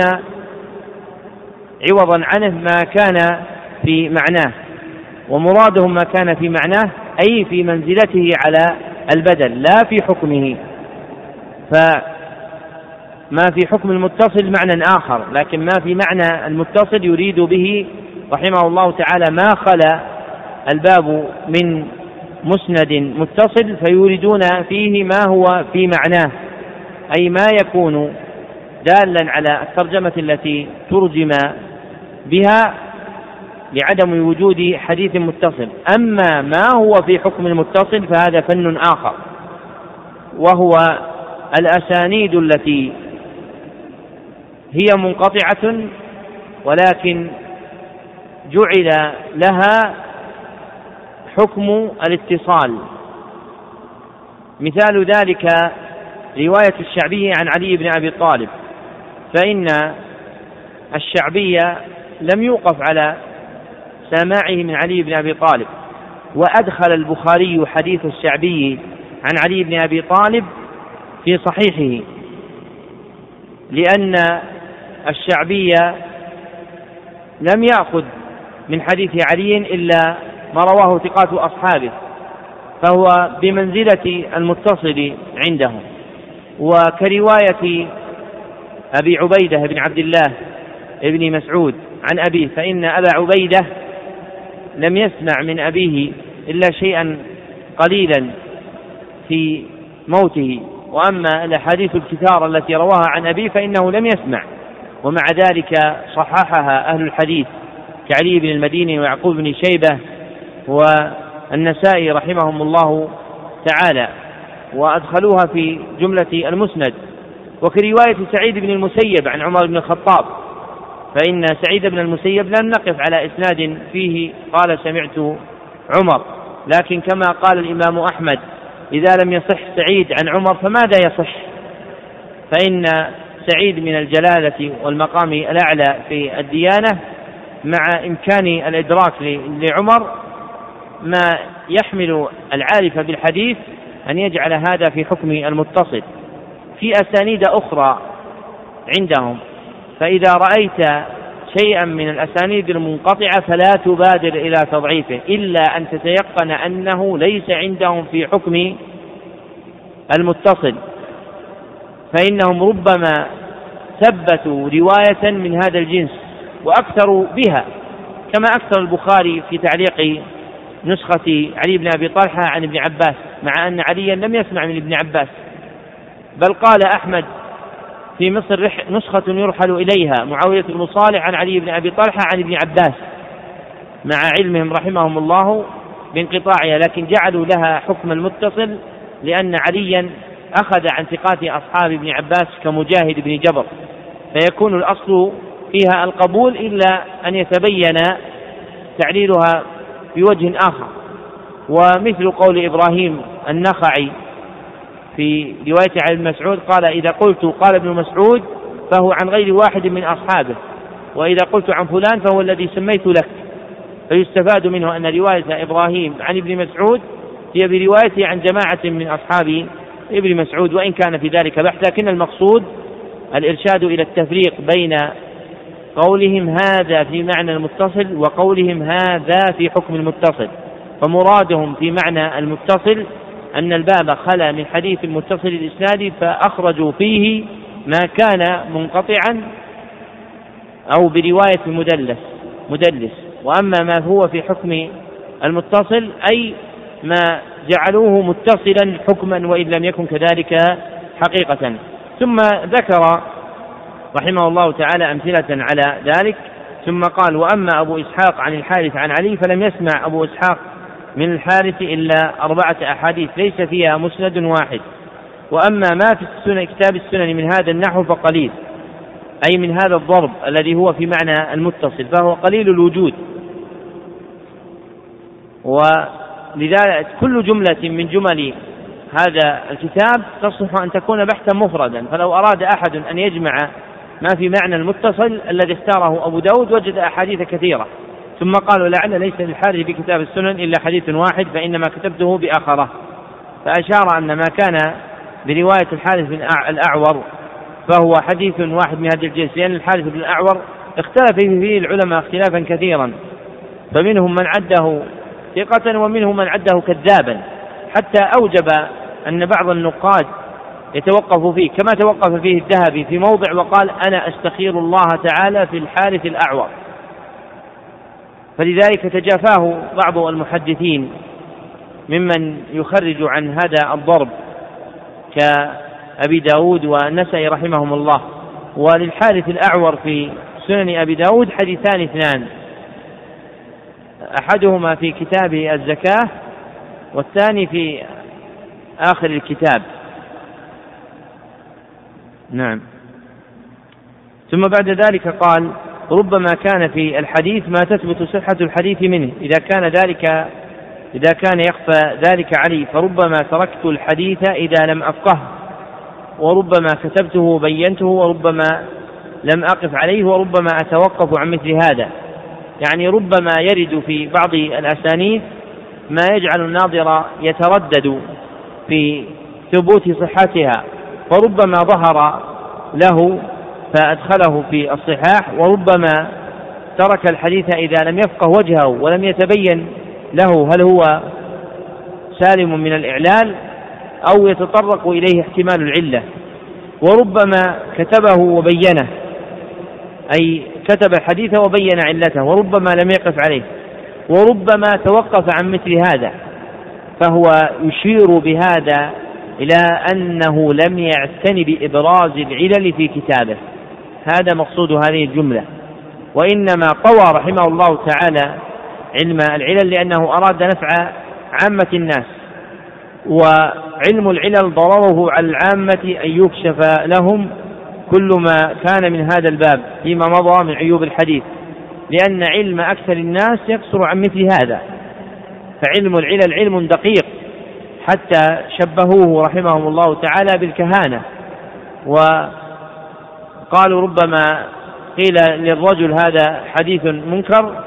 A: عوضا عنه ما كان في معناه ومرادهم ما كان في معناه أي في منزلته على البدل لا في حكمه. فما في حكم المتصل معنى آخر لكن ما في معنى المتصل يريد به رحمه الله تعالى ما خلا الباب من مسند متصل فيوردون فيه ما هو في معناه. أي ما يكون دالا على الترجمة التي ترجم بها لعدم وجود حديث متصل. أما ما هو في حكم المتصل فهذا فن آخر. وهو الأسانيد التي هي منقطعة ولكن جعل لها حكم الاتصال. مثال ذلك رواية الشعبي عن علي بن أبي طالب. فإن الشعبي لم يوقف على سماعه من علي بن أبي طالب. وأدخل البخاري حديث الشعبي عن علي بن أبي طالب في صحيحه لأن الشعبي لم يأخذ من حديث علي إلا ما رواه ثقات أصحابه فهو بمنزلة المتصل عندهم وكرواية أبي عبيدة بن عبد الله بن مسعود عن أبيه فإن أبا عبيدة لم يسمع من أبيه إلا شيئا قليلا في موته. وأما الأحاديث الكثار التي رواها عن أبيه فإنه لم يسمع. ومع ذلك صححها أهل الحديث كعلي بن المديني ويعقوب بن شيبة والنسائي رحمهم الله تعالى. وأدخلوها في جملة المسند. وكرواية سعيد بن المسيب عن عمر بن الخطاب فإن سعيد بن المسيب لم نقف على إسناد فيه قال سمعت عمر. لكن كما قال الإمام أحمد إذا لم يصح سعيد عن عمر فماذا يصح؟ فإن سعيد من الجلالة والمقام الأعلى في الديانة مع إمكان الإدراك لعمر ما يحمل العارف بالحديث أن يجعل هذا في حكم المتصل. في أسانيد أخرى عندهم. فإذا رأيت شيئا من الأسانيد المنقطعة فلا تبادر إلى تضعيفه إلا أن تتيقن أنه ليس عندهم في حكم المتصل. فإنهم ربما ثبتوا رواية من هذا الجنس وأكثروا بها كما أكثر البخاري في تعليق نسخة علي بن أبي طلحة عن ابن عباس مع أن عليا لم يسمع من ابن عباس. بل قال أحمد في مصر نسخة يرحل إليها معاوية بن صالح عن علي بن أبي طلحة عن ابن عباس مع علمهم رحمهم الله بانقطاعها لكن جعلوا لها حكم المتصل لأن عليا أخذ عن ثقات أصحاب ابن عباس كمجاهد بن جبر. فيكون الأصل فيها القبول إلا أن يتبين تعليلها بوجه آخر. ومثل قول إبراهيم النخعي في رواية عن ابن مسعود قال إذا قلت قال ابن مسعود فهو عن غير واحد من أصحابه وإذا قلت عن فلان فهو الذي سميت لك. فيستفاد منه أن رواية إبراهيم عن ابن مسعود هي بروايته عن جماعة من أصحاب ابن مسعود وإن كان في ذلك بحث لكن المقصود الإرشاد إلى التفريق بين قولهم هذا في معنى المتصل وقولهم هذا في حكم المتصل فمرادهم في معنى المتصل أن الباب خلا من حديث المتصل الإسناد فأخرجوا فيه ما كان منقطعا أو برواية المدلس مدلس. وأما ما هو في حكم المتصل أي ما جعلوه متصلا حكما وإن لم يكن كذلك حقيقة. ثم ذكر رحمه الله تعالى أمثلة على ذلك. ثم قال وأما أبو إسحاق عن الحارث عن علي فلم يسمع أبو إسحاق من الحارث إلا أربعة أحاديث ليس فيها مسند واحد. وأما ما في السنن كتاب السنن من هذا النحو فقليل أي من هذا الضرب الذي هو في معنى المتصل فهو قليل الوجود. ولذلك كل جملة من جمل هذا الكتاب تصلح أن تكون بحثا مفردا. فلو أراد أحد أن يجمع ما في معنى المتصل الذي اختاره أبو داود وجد أحاديث كثيرة. ثم قالوا لعل ليس للحارث في كتاب السنن إلا حديث واحد فإنما كتبته بآخره. فأشار أن ما كان برواية الحارث بن الأعور فهو حديث واحد من هذا الجنس لأن الحارث بن الأعور اختلف فيه العلماء اختلافا كثيرا. فمنهم من عده ثقة ومنهم من عده كذابا. حتى أوجب أن بعض النقاد يتوقف فيه كما توقف فيه الذهبي في موضع وقال أنا أستخير الله تعالى في الحارث الأعور. فلذلك تجافاه بعض المحدثين ممن يخرج عن هذا الضرب كأبي داود والنسائي رحمهم الله. وللحارث الأعور في سنن أبي داود حديثان اثنان. أحدهما في كتاب الزكاة والثاني في آخر الكتاب. نعم. ثم بعد ذلك قال ربما كان في الحديث ما تثبت صحة الحديث منه. إذا كان ذلك إذا كان يخفى ذلك علي فربما تركت الحديث إذا لم أفقه وربما كتبته وبينته وربما لم أقف عليه وربما أتوقف عن مثل هذا. يعني ربما يرد في بعض الأسانيد ما يجعل الناظر يتردد في ثبوت صحتها فربما ظهر له فأدخله في الصحاح وربما ترك الحديث إذا لم يفقه وجهه ولم يتبين له هل هو سالم من الإعلال أو يتطرق إليه احتمال العلة. وربما كتبه وبينه أي كتب الحديث وبين علته وربما لم يقف عليه. وربما توقف عن مثل هذا فهو يشير بهذا إلى أنه لم يعتن بإبراز العلل في كتابه. هذا مقصود هذه الجملة. وإنما طوى رحمه الله تعالى علم العلل لأنه أراد نفع عامة الناس وعلم العلل ضرره على العامة أن يكشف لهم كل ما كان من هذا الباب فيما مضى من عيوب الحديث لأن علم أكثر الناس يقصر عن مثل هذا. فعلم العلل علم دقيق حتى شبهوه رحمهم الله تعالى بالكهانة وقالوا ربما قيل للرجل هذا حديث منكر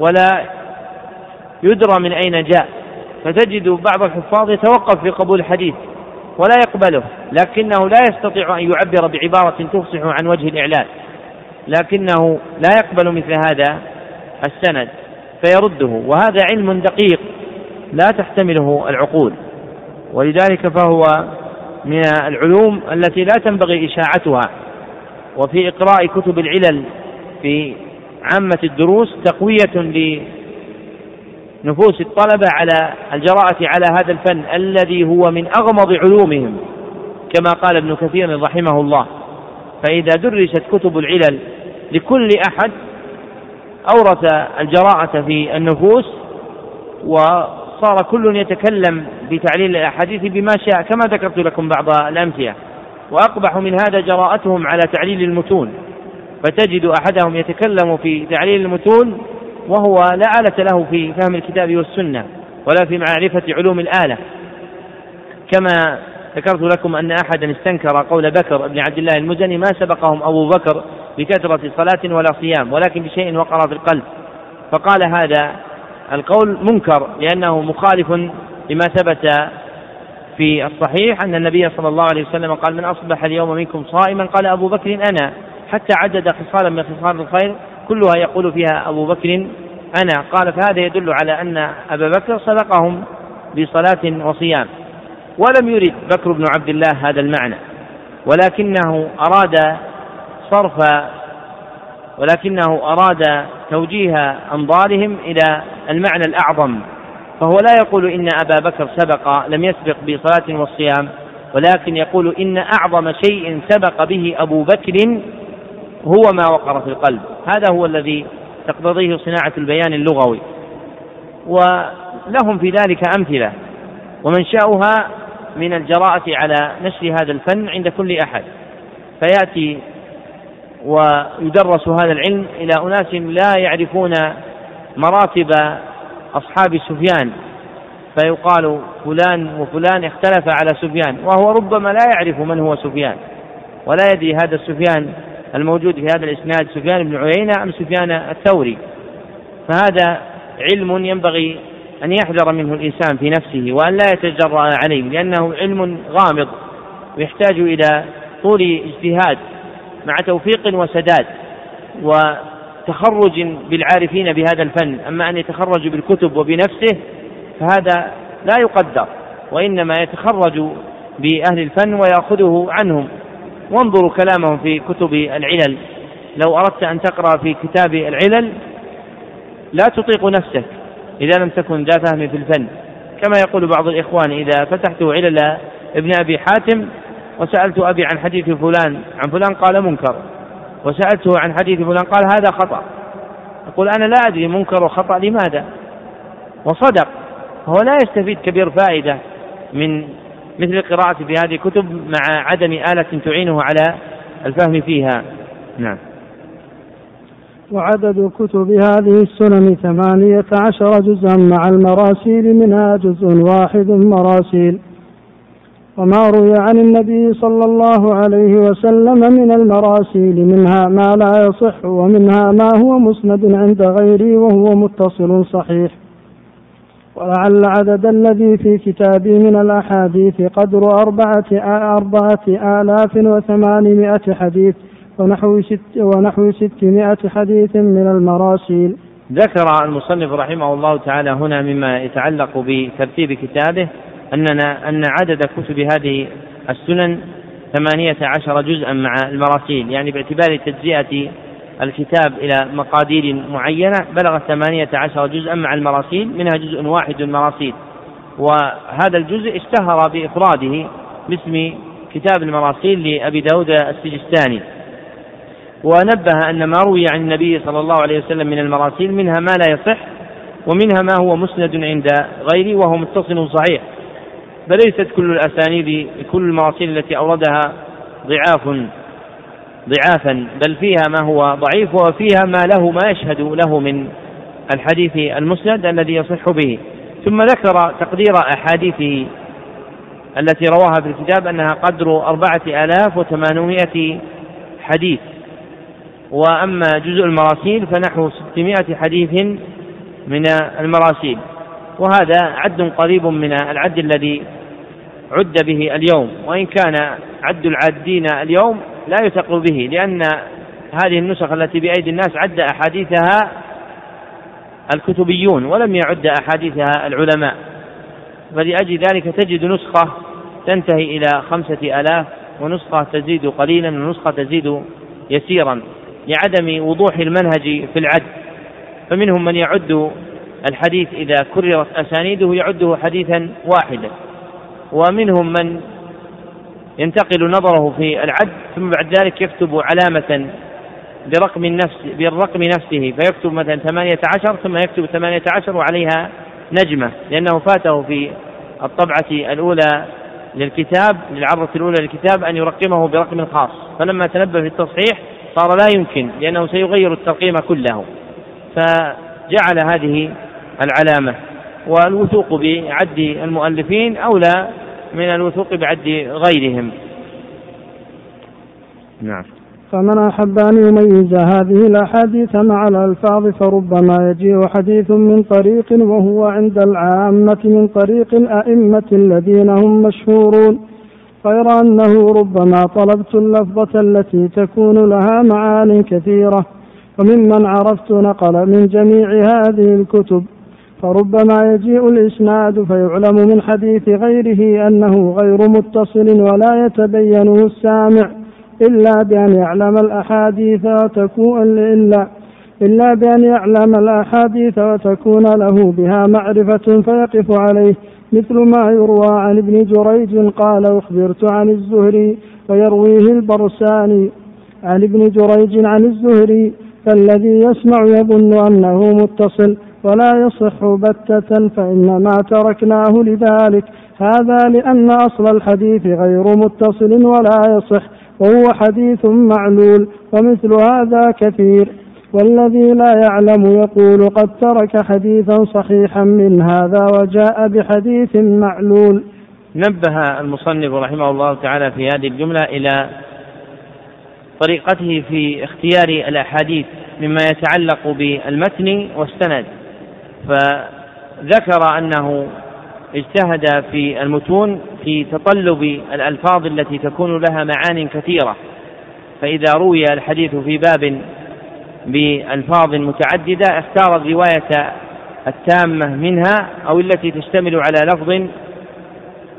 A: ولا يدرى من أين جاء. فتجد بعض الحفاظ يتوقف في قبول الحديث ولا يقبله لكنه لا يستطيع أن يعبر بعبارة تفصح عن وجه الإعلان لكنه لا يقبل مثل هذا السند فيرده وهذا علم دقيق لا تحتمله العقول. ولذلك فهو من العلوم التي لا تنبغي إشاعتها. وفي إقراء كتب العلل في عامة الدروس تقوية لنفوس الطلبة على الجراءة على هذا الفن الذي هو من أغمض علومهم كما قال ابن كثير رحمه الله. فإذا درست كتب العلل لكل أحد أورث الجراءة في النفوس وصار كل يتكلم بتعليل الأحاديث بما شاء كما ذكرت لكم بعض الأمثلة. وأقبح من هذا جراءتهم على تعليل المتون. فتجد أحدهم يتكلم في تعليل المتون وهو لا آلة له في فهم الكتاب والسنة ولا في معرفة علوم الآلة. كما ذكرت لكم أن أحدا استنكر قول بكر بن عبد الله المزني ما سبقهم أبو بكر بكثرة صلاة ولا صيام ولكن بشيء وقر في القلب. فقال هذا القول منكر لأنه مخالف لما ثبت في الصحيح أن النبي صلى الله عليه وسلم قال من أصبح اليوم منكم صائما قال أبو بكر أنا حتى عدد خصالا من خصال الخير كلها يقول فيها أبو بكر أنا قال فهذا يدل على أن أبا بكر سبقهم بصلاة وصيام ولم يرد بكر بن عبد الله هذا المعنى ولكنه أراد صرف ولكنه أراد توجيه أنظارهم إلى المعنى الأعظم فهو لا يقول إن أبا بكر سبق لم يسبق بصلاة والصيام ولكن يقول إن أعظم شيء سبق به أبو بكر هو ما وقر في القلب. هذا هو الذي تقتضيه صناعة البيان اللغوي. ولهم في ذلك أمثلة. ومنشأها من الجراءة على نشر هذا الفن عند كل أحد. فيأتي ويدرس هذا العلم إلى أناس لا يعرفون مراتب أصحاب سفيان فيقال فلان وفلان اختلف على سفيان وهو ربما لا يعرف من هو سفيان ولا يدري هذا السفيان الموجود في هذا الإسناد سفيان بن عيينة أم سفيان الثوري. فهذا علم ينبغي أن يحذر منه الإنسان في نفسه وأن لا يتجرأ عليه لأنه علم غامض ويحتاج إلى طول اجتهاد مع توفيق وسداد وتخرج بالعارفين بهذا الفن أما أن يتخرج بالكتب وبنفسه فهذا لا يقدر وإنما يتخرج بأهل الفن ويأخذه عنهم. وانظروا كلامهم في كتب العلل. لو أردت أن تقرأ في كتاب العلل لا تطيق نفسك إذا لم تكن ذا فهم في الفن. كما يقول بعض الإخوان إذا فتحت علل ابن أبي حاتم وسألت أبي عن حديث فلان عن فلان قال منكر. وسألته عن حديث فلان قال هذا خطأ. يقول أنا لا أدري منكر وخطأ لماذا؟ وصدق. هو لا يستفيد كبير فائدة من مثل القراءة في هذه الكتب مع عدم آلة تعينه على الفهم فيها. نعم.
B: وعدد كتب هذه السنن ثمانية عشر جزءا مع المراسيل منها جزء واحد مراسيل وما روي عن النبي صلى الله عليه وسلم من المراسيل منها ما لا يصح ومنها ما هو مسند عند غيري وهو متصل صحيح. ولعل عدد الذي في كتابي من الأحاديث قدر أربعة أربعة آلاف وثمانمائة حديث ونحو, ست ونحو ستمائة حديث من المراسيل.
A: ذكر المصنف رحمه الله تعالى هنا مما يتعلق بترتيب كتابه أننا أن عدد كتب هذه السنن ثمانية عشر جزءا مع المراسيل يعني باعتبار تجزئة الكتاب إلى مقادير معينة بلغ ثمانية عشر جزءا مع المراسيل منها جزء واحد المراسيل. وهذا الجزء اشتهر بإفراده باسم كتاب المراسيل لأبي داود السجستاني. ونبه أن ما روي عن النبي صلى الله عليه وسلم من المراسيل منها ما لا يصح ومنها ما هو مسند عند غيره وهو متصل صحيح. فليست كل الأسانيد كل المراسيل التي أوردها ضعاف ضعافا بل فيها ما هو ضعيف وفيها ما له ما يشهد له من الحديث المسند الذي يصح به. ثم ذكر تقدير أحاديثه التي رواها في الكتاب أنها قدر أربعة آلاف وثمانمائة حديث. وأما جزء المراسيل فنحو ستمائة حديث من المراسيل. وهذا عد قريب من العد الذي عد به اليوم وإن كان عد العادين اليوم لا يثق به لأن هذه النسخ التي بأيدي الناس عد أحاديثها الكتبيون ولم يعد أحاديثها العلماء. فلأجل ذلك تجد نسخة تنتهي إلى خمسة آلاف ونسخة تزيد قليلا ونسخة تزيد يسيرا لعدم وضوح المنهج في العد. فمنهم من يعد الحديث إذا كررت أسانيده يعده حديثا واحدا. ومنهم من ينتقل نظره في العد ثم بعد ذلك يكتب علامة برقم النفس بالرقم نفسه فيكتب مثلا ثمانية عشر ثم يكتب ثمانية عشر وعليها نجمة لأنه فاته في الطبعة الأولى للكتاب للعرضة الأولى للكتاب أن يرقمه برقم خاص. فلما تنبه في التصحيح صار لا يمكن لأنه سيغير الترقيم كله. فجعل هذه العلامة. والوثوق بعد المؤلفين أولى من الوثوق بعد غيرهم.
B: نعم. فمن أحب أن يميز هذه الأحاديث مع الألفاظ فربما يجيء حديث من طريق وهو عند العامة من طريق الأئمة الذين هم مشهورون. غير أنه ربما طلبت اللفظة التي تكون لها معان كثيرة. وممن عرفت نقل من جميع هذه الكتب فربما يجيء الإسناد فيعلم من حديث غيره أنه غير متصل ولا يتبينه السامع إلا بأن يعلم الأحاديث وتكون إلا إلا بأن يعلم الأحاديث وتكون له بها معرفة فيقف عليه. مثل ما يروى عن ابن جريج قال أخبرت عن الزهري ويرويه البرساني. عن ابن جريج عن الزهري فالذي يسمع يظن أنه متصل. ولا يصح بتة فإنما تركناه لذلك. هذا لأن أصل الحديث غير متصل ولا يصح وهو حديث معلول ومثل هذا كثير. والذي لا يعلم يقول قد ترك حديثا صحيحا من هذا وجاء بحديث معلول.
A: نبه المصنف رحمه الله تعالى في هذه الجملة إلى طريقته في اختيار الأحاديث مما يتعلق بالمتن والسند. فذكر أنه اجتهد في المتون في تطلب الألفاظ التي تكون لها معان كثيرة. فإذا روي الحديث في باب بألفاظ متعددة اختار الرواية التامة منها أو التي تشتمل على لفظ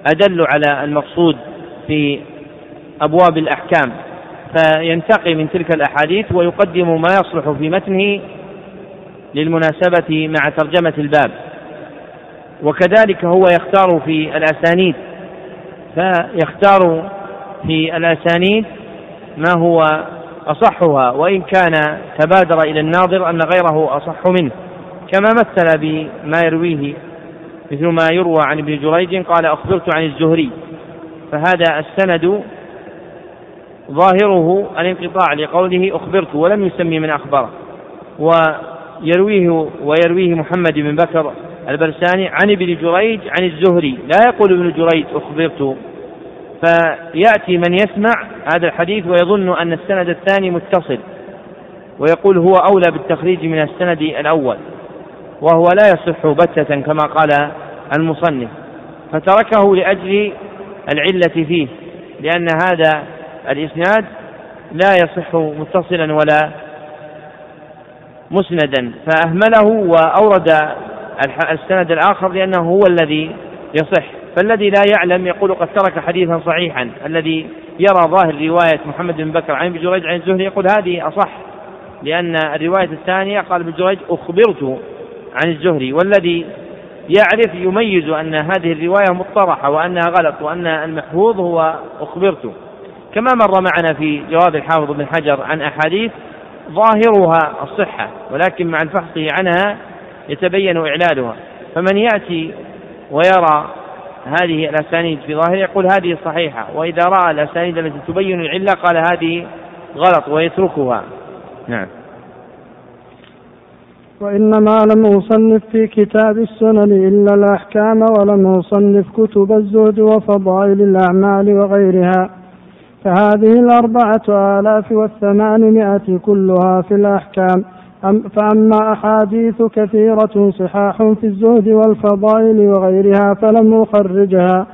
A: أدل على المقصود في أبواب الأحكام. فينتقي من تلك الأحاديث ويقدم ما يصلح في متنه للمناسبة مع ترجمة الباب. وكذلك هو يختار في الأسانيد. فيختار في الأسانيد ما هو أصحها وإن كان تبادر إلى الناظر أن غيره أصح منه. كما مثل بما يرويه مثل ما يروى عن ابن جريج قال أخبرت عن الزهري. فهذا السند ظاهره الانقطاع لقوله أخبرت ولم يسمي من أخبره. ويرويه ويرويه محمد بن بكر البرساني عن ابن جريج عن الزهري. لا يقول ابن جريج أخبرت. فيأتي من يسمع هذا الحديث ويظن أن السند الثاني متصل. ويقول هو أولى بالتخريج من السند الأول. وهو لا يصح بتة كما قال المصنف. فتركه لأجل العلة فيه. لأن هذا الإسناد لا يصح متصلا ولا مسندا فأهمله وأورد السند الآخر لأنه هو الذي يصح. فالذي لا يعلم يقول قد ترك حديثا صحيحا. الذي يرى ظاهر رواية محمد بن بكر عن ابن جريج عن الزهري يقول هذه أصح لأن الرواية الثانية قال ابن جريج أخبرت عن الزهري. والذي يعرف يميز أن هذه الرواية مطرحة وأنها غلط وأن المحفوظ هو أخبرت كما مر معنا في جواب الحافظ بن حجر عن أحاديث ظاهرها الصحة ولكن مع الفحص عنها يتبين إعلالها فمن يأتي ويرى هذه الأسانيد في ظاهره يقول هذه صحيحة وإذا رأى الأسانيد التي تبين العلة قال هذه غلط ويتركها. نعم.
B: وإنما لم أصنف في كتاب السنن إلا الأحكام ولم أصنف كتب الزهد وفضائل الأعمال وغيرها. فهذه الأربعة آلاف والثمانمائة كلها في الأحكام. فأما أحاديث كثيرة صحاح في الزهد والفضائل وغيرها فلم أخرجها.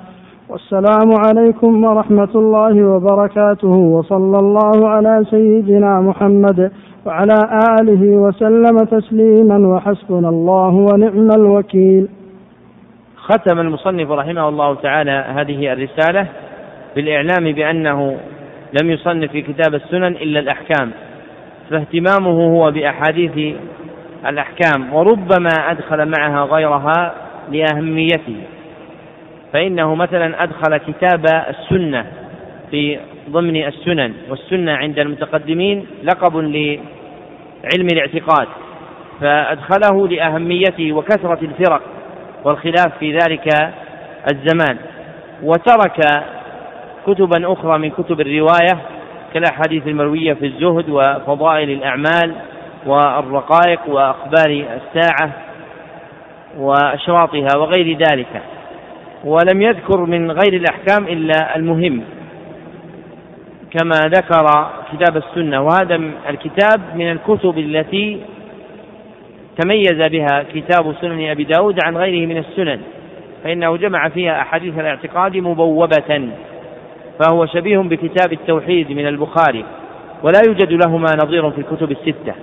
B: والسلام عليكم ورحمة الله وبركاته وصلى الله على سيدنا محمد وعلى آله وسلم تسليما وحسبنا الله ونعم الوكيل.
A: ختم المصنف رحمه الله تعالى هذه الرسالة. بالإعلام بأنه لم يصنف في كتاب السنن إلا الأحكام فاهتمامه هو بأحاديث الأحكام وربما أدخل معها غيرها لأهميته. فإنه مثلا أدخل كتاب السنة في ضمن السنن والسنة عند المتقدمين لقب لعلم الاعتقاد فأدخله لأهميته وكثرة الفرق والخلاف في ذلك الزمان. وترك كتبا أخرى من كتب الرواية كالأحاديث المروية في الزهد وفضائل الأعمال والرقائق وأخبار الساعة وأشراطها وغير ذلك. ولم يذكر من غير الأحكام إلا المهم كما ذكر كتاب السنة. وهذا الكتاب من الكتب التي تميز بها كتاب سنن أبي داود عن غيره من السنن فإنه جمع فيها أحاديث الاعتقاد مبوبة. فهو شبيه بكتاب التوحيد من البخاري ولا يوجد لهما نظير في الكتب الستة.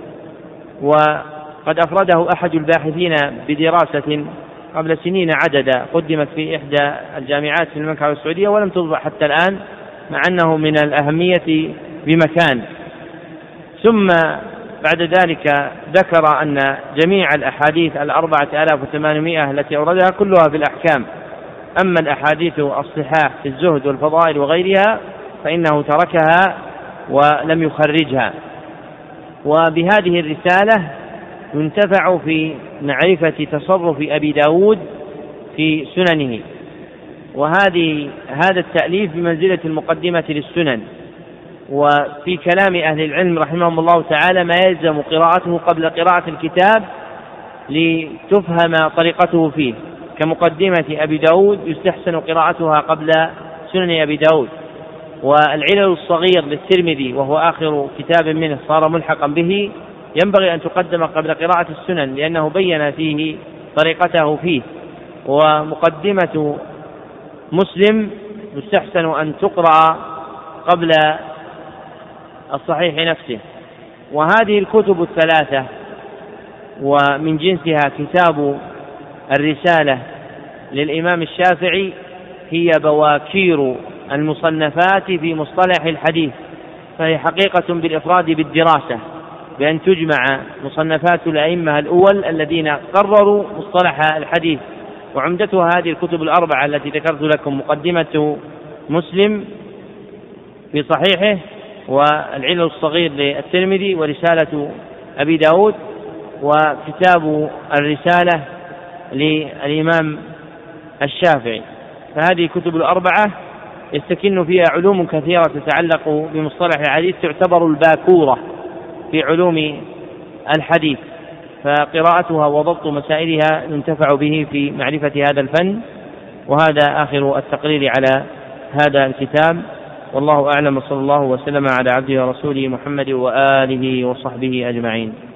A: وقد أفرده أحد الباحثين بدراسة قبل سنين عددا قدمت في إحدى الجامعات في المملكة السعودية ولم تطبع حتى الآن مع أنه من الأهمية بمكان. ثم بعد ذلك ذكر أن جميع الأحاديث الأربعة آلاف وثمانمائة التي أوردها كلها في الأحكام. أما الأحاديث الصحاح في الزهد والفضائل وغيرها فإنه تركها ولم يخرجها. وبهذه الرسالة ينتفع في معرفة تصرف أبي داود في سننه. وهذه هذا التأليف بمنزلة المقدمة للسنن. وفي كلام أهل العلم رحمهم الله تعالى ما يلزم قراءته قبل قراءة الكتاب لتفهم طريقته فيه. كمقدمة أبي داود يستحسن قراءتها قبل سنن أبي داود. والعلل الصغير للترمذي وهو آخر كتاب منه صار ملحقا به ينبغي أن تقدم قبل قراءة السنن لأنه بين فيه طريقته فيه. ومقدمة مسلم يستحسن أن تقرأ قبل الصحيح نفسه. وهذه الكتب الثلاثة ومن جنسها كتاب الرسالة للإمام الشافعي هي بواكير المصنفات في مصطلح الحديث فهي حقيقة بالإفراد بالدراسة بأن تجمع مصنفات الأئمة الأول الذين قرروا مصطلح الحديث. وعمدتها هذه الكتب الأربعة التي ذكرت لكم مقدمة مسلم في صحيحه والعلل الصغير للترمذي ورسالة أبي داود وكتاب الرسالة للإمام الشافعي. فهذه الكتب الأربعة يستكن فيها علوم كثيرة تتعلق بمصطلح الحديث تعتبر الباكورة في علوم الحديث. فقراءتها وضبط مسائلها ينتفع به في معرفة هذا الفن وهذا آخر التقرير على هذا الكتاب. والله أعلم صلى الله وسلم على عبده ورسوله محمد وآله وصحبه أجمعين.